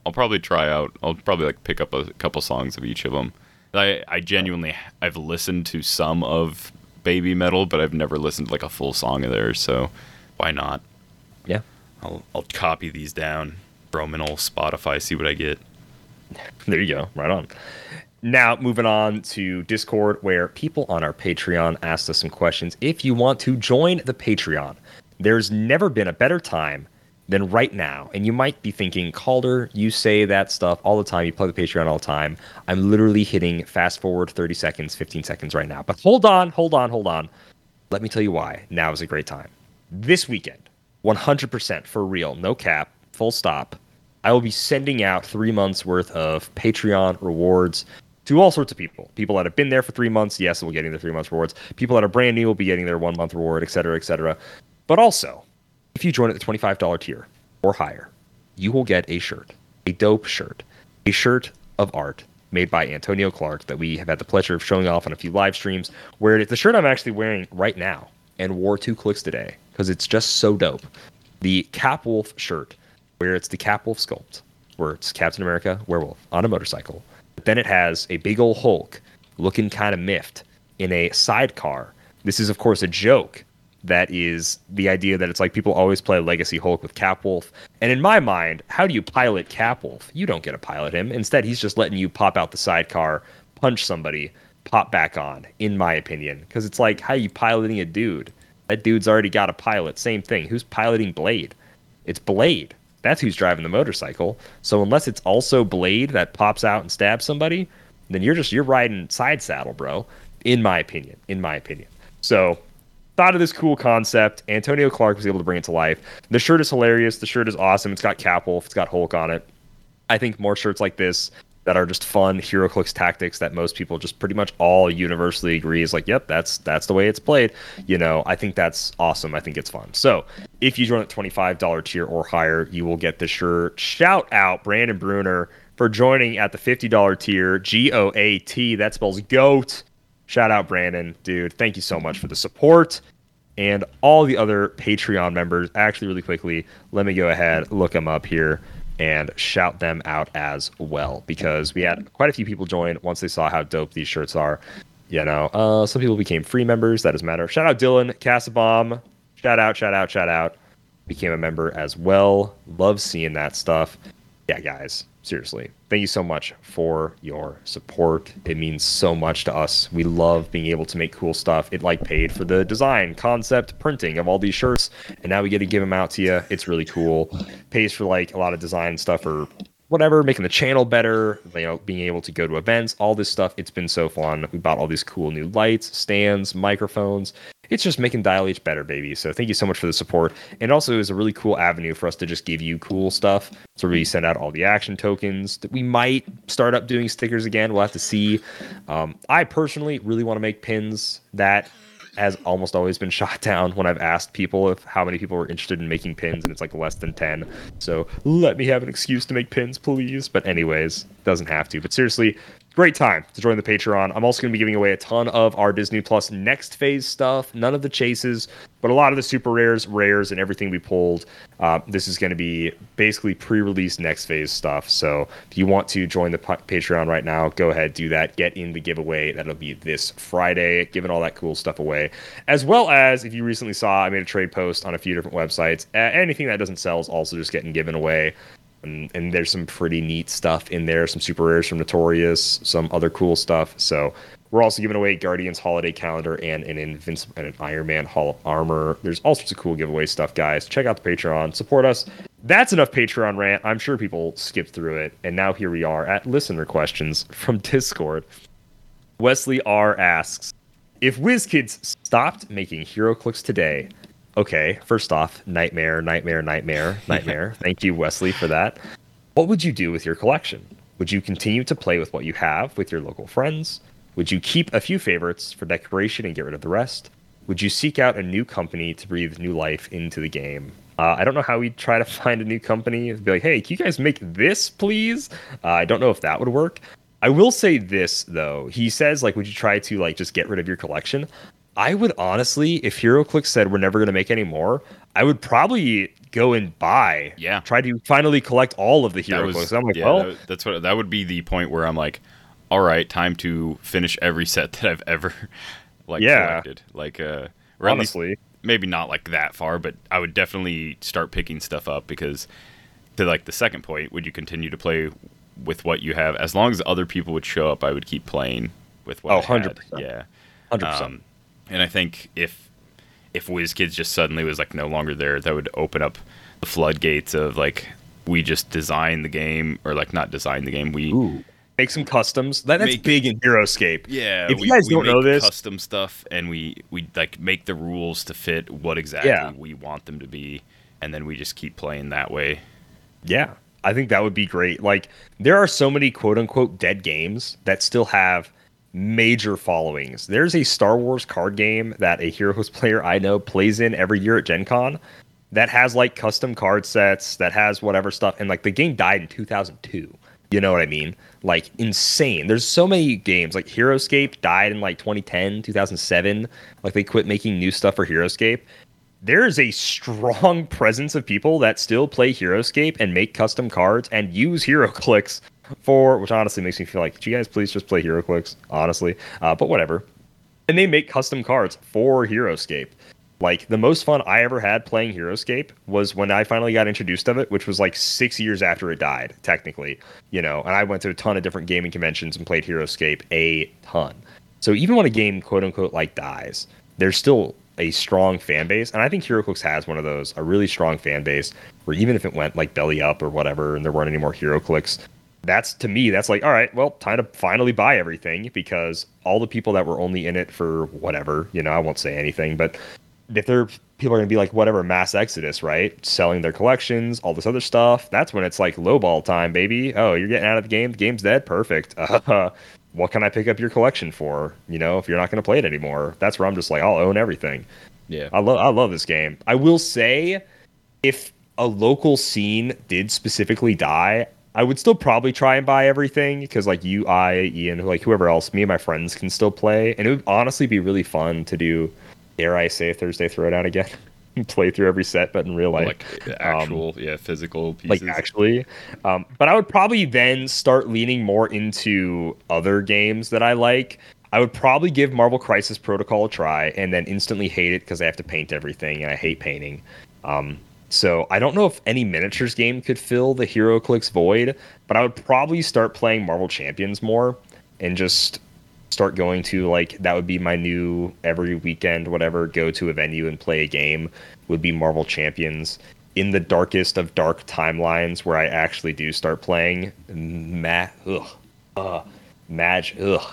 I'll probably try out. I'll probably like pick up a couple songs of each of them. I I genuinely I've listened to some of Babymetal, but I've never listened to like a full song of theirs. So why not? yeah. I'll I'll copy these down, throw them in old Spotify, see what I get. There you go. Right on. Now, moving on to Discord, where people on our Patreon asked us some questions. If you want to join the Patreon, there's never been a better time than right now. And you might be thinking, Kalder, you say that stuff all the time. You plug the Patreon all the time. I'm literally hitting fast forward 30 seconds, 15 seconds right now. But hold on, hold on, hold on. Let me tell you why. Now is a great time. This weekend, 100% for real, no cap, full stop. I will be sending out three months worth of Patreon rewards to all sorts of people. People that have been there for three months, yes, will be getting their three months rewards. People that are brand new will be getting their one month reward, et cetera, et cetera. But also, if you join at the $25 tier or higher, you will get a shirt, a dope shirt, a shirt of art made by Antonio Clark that we have had the pleasure of showing off on a few live streams. Where it's the shirt I'm actually wearing right now and wore two clicks today because it's just so dope. The Capwolf shirt, where it's the Capwolf sculpt, where it's Captain America werewolf on a motorcycle. But then it has a big old Hulk looking kind of miffed in a sidecar. This is, of course, a joke that is the idea that it's like people always play Legacy Hulk with Capwolf. And in my mind, how do you pilot Capwolf? You don't get to pilot him. Instead, he's just letting you pop out the sidecar, punch somebody, pop back on, in my opinion. Because it's like, how you piloting a dude? That dude's already got a pilot. Same thing. Who's piloting Blade? It's Blade. That's who's driving the motorcycle. So unless it's also Blade that pops out and stabs somebody, then you're just you're riding side saddle, bro. In my opinion. In my opinion. So thought of this cool concept. Antonio Clark was able to bring it to life. The shirt is hilarious. The shirt is awesome. It's got Capwolf. It's got Hulk on it. I think more shirts like this that are just fun HeroClix tactics that most people just pretty much all universally agree is like, yep, that's that's the way it's played. You know, I think that's awesome. I think it's fun. So if you join at twenty five dollar tier or higher, you will get the shirt. Shout out Brandon Bruner for joining at the fifty dollar tier. G O A T. That spells goat. Shout out Brandon, dude. Thank you so much for the support and all the other Patreon members. Actually, really quickly, let me go ahead, look them up here, and shout them out as well because we had quite a few people join once they saw how dope these shirts are. You know, uh, some people became free members. That doesn't matter. Shout out Dylan Casabom. Shout out, shout out, shout out. Became a member as well. Love seeing that stuff. Yeah, guys, seriously, thank you so much for your support. It means so much to us. We love being able to make cool stuff. It like paid for the design, concept, printing of all these shirts, and now we get to give them out to you. It's really cool. Pays for like a lot of design stuff or whatever, making the channel better, you know, being able to go to events, all this stuff. It's been so fun. We bought all these cool new lights, stands, microphones. It's just making Dial H better, baby. So thank you so much for the support. And also is a really cool avenue for us to just give you cool stuff. So we send out all the action tokens. That we might start up doing stickers again. We'll have to see. Um, I personally really want to make pins that has almost always been shot down when I've asked people if how many people were interested in making pins, and it's like less than 10. So let me have an excuse to make pins, please. But, anyways, doesn't have to. But seriously, great time to join the Patreon. I'm also going to be giving away a ton of our Disney Plus next phase stuff. None of the chases, but a lot of the super rares, rares, and everything we pulled. Uh, this is going to be basically pre-release next phase stuff. So if you want to join the pa- Patreon right now, go ahead, do that. Get in the giveaway. That'll be this Friday, giving all that cool stuff away. As well as if you recently saw, I made a trade post on a few different websites. Uh, anything that doesn't sell is also just getting given away and, and there's some pretty neat stuff in there some super rares from notorious some other cool stuff. So we're also giving away guardians holiday calendar and an invincible and an iron man hall of armor. There's all sorts of cool giveaway stuff guys. Check out the patreon. Support us. That's enough patreon rant. I'm sure people skipped through it. And now here we are at listener questions from discord. Wesley r asks if WizKids stopped making HeroClix today, okay, first off, nightmare, nightmare, nightmare, nightmare. Thank you, Wesley, for that. What would you do with your collection? Would you continue to play with what you have with your local friends? Would you keep a few favorites for decoration and get rid of the rest? Would you seek out a new company to breathe new life into the game? Uh, I don't know how we'd try to find a new company. It'd Be like, hey, can you guys make this, please? Uh, I don't know if that would work. I will say this though. He says like, would you try to like just get rid of your collection? I would honestly, if HeroClix said we're never going to make any more, I would probably go and buy. Yeah. Try to finally collect all of the HeroClix. I'm like, yeah, well, that- that's what that would be the point where I'm like, all right, time to finish every set that I've ever like Yeah. collected. Like, uh, at least honestly, maybe not like that far, but I would definitely start picking stuff up because to like the second point, would you continue to play with what you have? As long as other people would show up, I would keep playing with what Oh, I 100%. Yeah. 100%. Um, and I think if if WizKids just suddenly was like no longer there, that would open up the floodgates of like we just design the game or like not design the game. We Ooh. make some customs. That, that's Make- big in HeroScape. yeah, If we, you guys we don't know this, custom stuff and we we like make the rules to fit what exactly Yeah. we want them to be, and then we just keep playing that way. Yeah, I think that would be great. Like, there are so many quote unquote dead games that still have major followings. There's a Star Wars card game that a Heroes player I know plays in every year at Gen Con that has like custom card sets, that has whatever stuff. And like the game died in 2002. You know what I mean? Like insane. There's so many games. Like HeroScape died in like 2010, 2007. Like they quit making new stuff for HeroScape there is a strong presence of people that still play HeroScape and make custom cards and use HeroClix for, which honestly makes me feel like, could you guys please just play HeroClix? Honestly, uh, but whatever. And they make custom cards for HeroScape. Like the most fun I ever had playing HeroScape was when I finally got introduced of it, which was like six years after it died, technically. You know, and I went to a ton of different gaming conventions and played HeroScape a ton. So even when a game quote unquote like dies, there's still a strong fan base, and I think HeroClix has one of those, a really strong fan base, where even if it went like belly up or whatever, and there weren't any more HeroClix, that's to me, that's like, all right, well, time to finally buy everything because all the people that were only in it for whatever, you know, I won't say anything, but if they're people are gonna be like whatever mass exodus, right? Selling their collections, all this other stuff. That's when it's like lowball time, baby. Oh, you're getting out of the game. The game's dead. Perfect. Uh, what can I pick up your collection for? You know, if you're not gonna play it anymore, that's where I'm just like, I'll own everything. Yeah, I love I love this game. I will say, if a local scene did specifically die, I would still probably try and buy everything because like you, I, Ian, like whoever else, me and my friends can still play, and it would honestly be really fun to do. Dare I say Thursday Throwdown again? play through every set, but in real life like actual, yeah, physical pieces. like actually um, but i would probably then start leaning more into other games that i like i would probably give marvel crisis protocol a try and then instantly hate it because i have to paint everything and i hate painting um, so i don't know if any miniatures game could fill the HeroClix void but i would probably start playing marvel champions more and just start going to like that would be my new every weekend whatever go to a venue and play a game would be Marvel Champions in the darkest of dark timelines where I actually do start playing ma ugh uh Maj ugh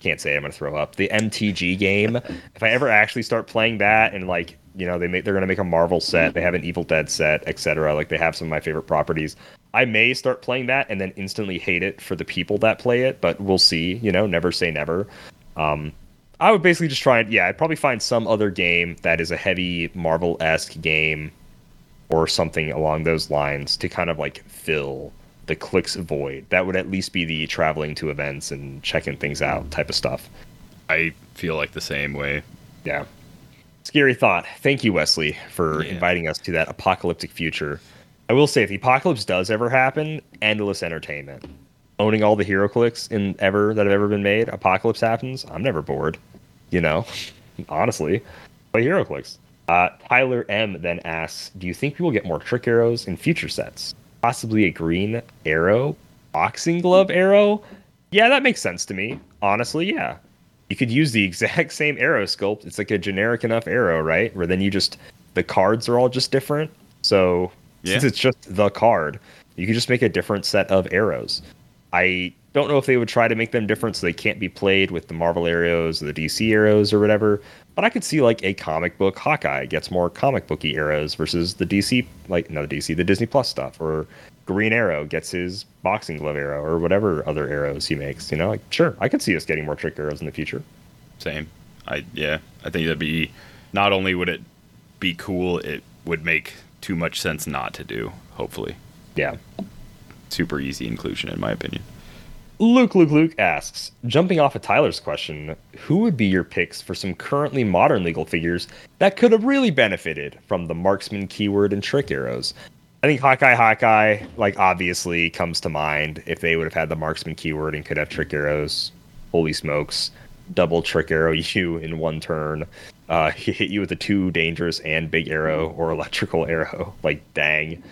can't say it, I'm gonna throw up the MTG game. if I ever actually start playing that and like you know they make they're gonna make a Marvel set, they have an Evil Dead set, etc. Like they have some of my favorite properties. I may start playing that and then instantly hate it for the people that play it, but we'll see. You know, never say never. Um, I would basically just try and yeah, I'd probably find some other game that is a heavy Marvel esque game or something along those lines to kind of like fill the Clix void. That would at least be the traveling to events and checking things out type of stuff. I feel like the same way. Yeah. Scary thought. Thank you, Wesley, for Yeah. inviting us to that apocalyptic future. I will say, if the apocalypse does ever happen, endless entertainment. Owning all the HeroClix in ever that have ever been made, apocalypse happens. I'm never bored. You know, honestly, play HeroClix. Uh, Tyler M then asks, "Do you think we will get more trick arrows in future sets? Possibly a green arrow, boxing glove arrow? Yeah, that makes sense to me. Honestly, yeah you could use the exact same arrow sculpt. It's like a generic enough arrow, right? Where then you just the cards are all just different. So since it's just the card, you could just make a different set of arrows. I don't know if they would try to make them different so they can't be played with the Marvel arrows or the DC arrows or whatever. But I could see like a comic book Hawkeye gets more comic booky arrows versus the DC like no the DC the Disney Plus stuff or Green Arrow gets his boxing glove arrow or whatever other arrows he makes. You know, like sure, I could see us getting more trick arrows in the future. Same. I yeah. I think that'd be not only would it be cool, it would make too much sense not to do. Hopefully, Yeah. super easy inclusion in my opinion. Luke Luke Luke asks, jumping off of Tyler's question, who would be your picks for some currently modern legal figures that could have really benefited from the marksman keyword and trick arrows? I think Hawkeye Hawkeye, like obviously comes to mind if they would have had the marksman keyword and could have trick arrows. Holy smokes. Double trick arrow you in one turn. Uh he hit you with a two dangerous and big arrow or electrical arrow. Like dang.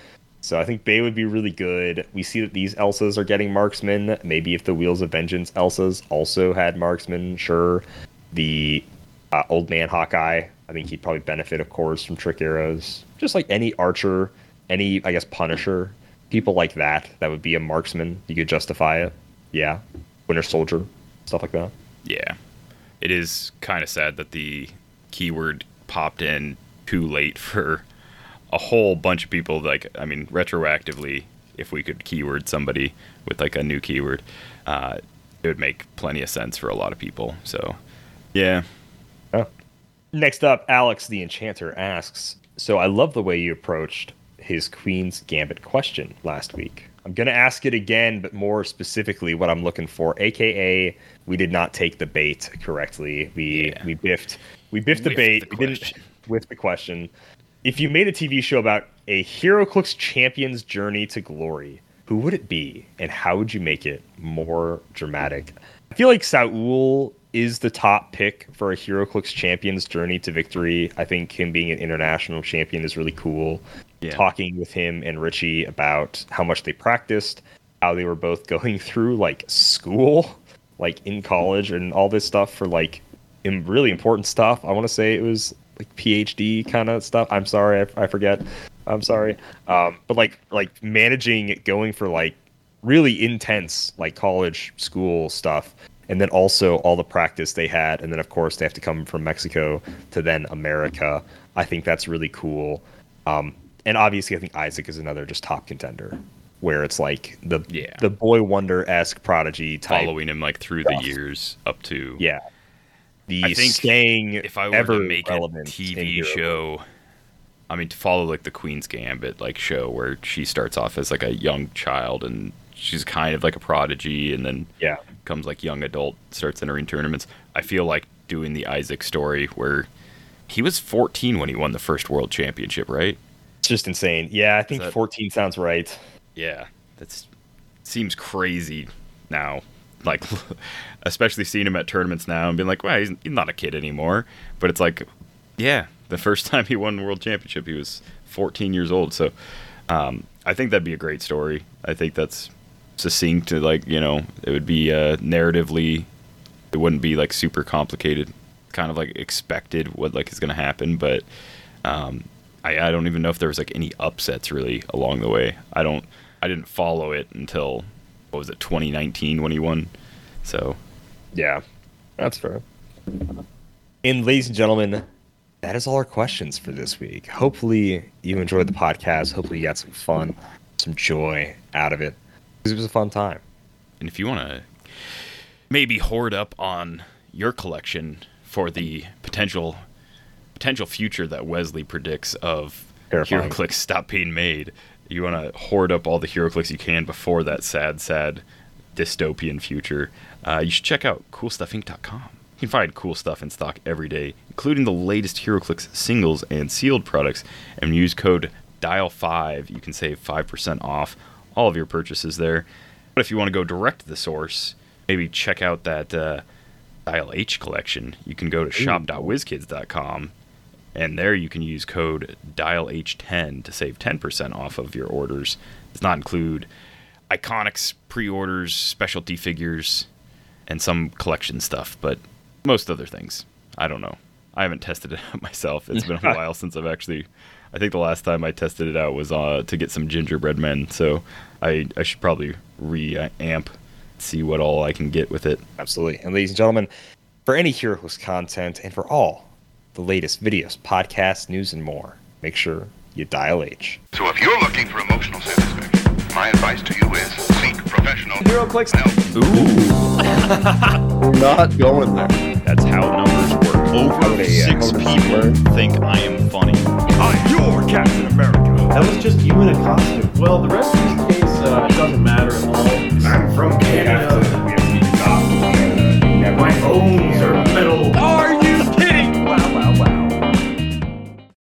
So I think Bay would be really good. We see that these Elsas are getting marksman. Maybe if the Wheels of Vengeance Elsas also had marksman, sure. The uh, old man Hawkeye, I think he'd probably benefit, of course, from trick arrows. Just like any archer, any I guess Punisher, people like that, that would be a marksman. You could justify it. Yeah, Winter Soldier, stuff like that. Yeah. It is kind of sad that the keyword popped in too late for a whole bunch of people. Like, I mean, retroactively, if we could keyword somebody with like a new keyword, uh, it would make plenty of sense for a lot of people. So, yeah. Next up, Alex the Enchanter asks So I love the way you approached his Queen's Gambit question last week. I'm going to ask it again, but more specifically, what I'm looking for, aka, we did not take the bait correctly. We Yeah. we biffed we biffed the bait. the we didn't with the question. If you made a TV show about a HeroClix champion's journey to glory, who would it be, and how would you make it more dramatic? I feel like Saul is the top pick for a HeroClix champion's journey to victory. I think him being an international champion is really cool. Yeah. Talking with him and Richie about how much they practiced, how they were both going through like school, like in college, and all this stuff for like im- really important stuff. I want to say it was like PhD kind of stuff. I'm sorry, I, I forget. I'm sorry. Um, but like like managing going for like really intense like college school stuff and then also all the practice they had and then of course they have to come from Mexico to then America. I think that's really cool. Um, and obviously I think Isaac is another just top contender where it's like the Yeah. the boy wonder esque prodigy type Following him like through stuff. the years up to yeah. The I think staying if I were ever to make a TV show, I mean, to follow like the Queen's Gambit like show where she starts off as like a young child and she's kind of like a prodigy, and then Yeah. comes like young adult, starts entering tournaments. I feel like doing the Isaac story where he was 14 when he won the first world championship, right? Just insane. Yeah, I think that- 14 sounds right. Yeah, that's seems crazy now. Like, especially seeing him at tournaments now and being like, "Well, he's, he's not a kid anymore." But it's like, yeah, the first time he won the world championship, he was 14 years old. So, um, I think that'd be a great story. I think that's succinct. Like, you know, it would be uh, narratively, it wouldn't be like super complicated. Kind of like expected what like is going to happen, but um, I, I don't even know if there was like any upsets really along the way. I don't I didn't follow it until what was it 2019 when he won. So Yeah, that's fair. And ladies and gentlemen, that is all our questions for this week. Hopefully, you enjoyed the podcast. Hopefully, you got some fun, some joy out of it. Because it was a fun time. and if you want to maybe hoard up on your collection for the potential potential future that Wesley predicts of Terrifying. HeroClix stop being made, You want to hoard up all the HeroClix you can before that sad, sad dystopian future. Uh, you should check out CoolStuffInc.com. You can find cool stuff in stock every day, including the latest HeroClix singles and sealed products. And use code DIAL5, you can save 5% off all of your purchases there. But if you want to go direct to the source, maybe check out that uh, Dial H collection. You can go to shop.wizkids.com, and there you can use code DIALH10 to save 10% off of your orders. Does not include Iconics pre-orders, specialty figures, and some collection stuff, but most other things. I don't know. I haven't tested it out myself. It's been a while since I've actually. I think the last time I tested it out was uh, to get some gingerbread men. So I I should probably re-amp, see what all I can get with it. Absolutely. And ladies and gentlemen, for any HeroClix content and for all the latest videos, podcasts, news, and more. Make sure you dial H. So if you're looking for emotional satisfaction, my advice to you is seek professional HeroClix. now. Ooh. Not going there. That's how numbers work. Over okay, uh, six people think I am funny. I'm your Captain America. That was just you in a costume. Well, the rest of this case uh, doesn't matter at all. I'm from Canada. We have to be My own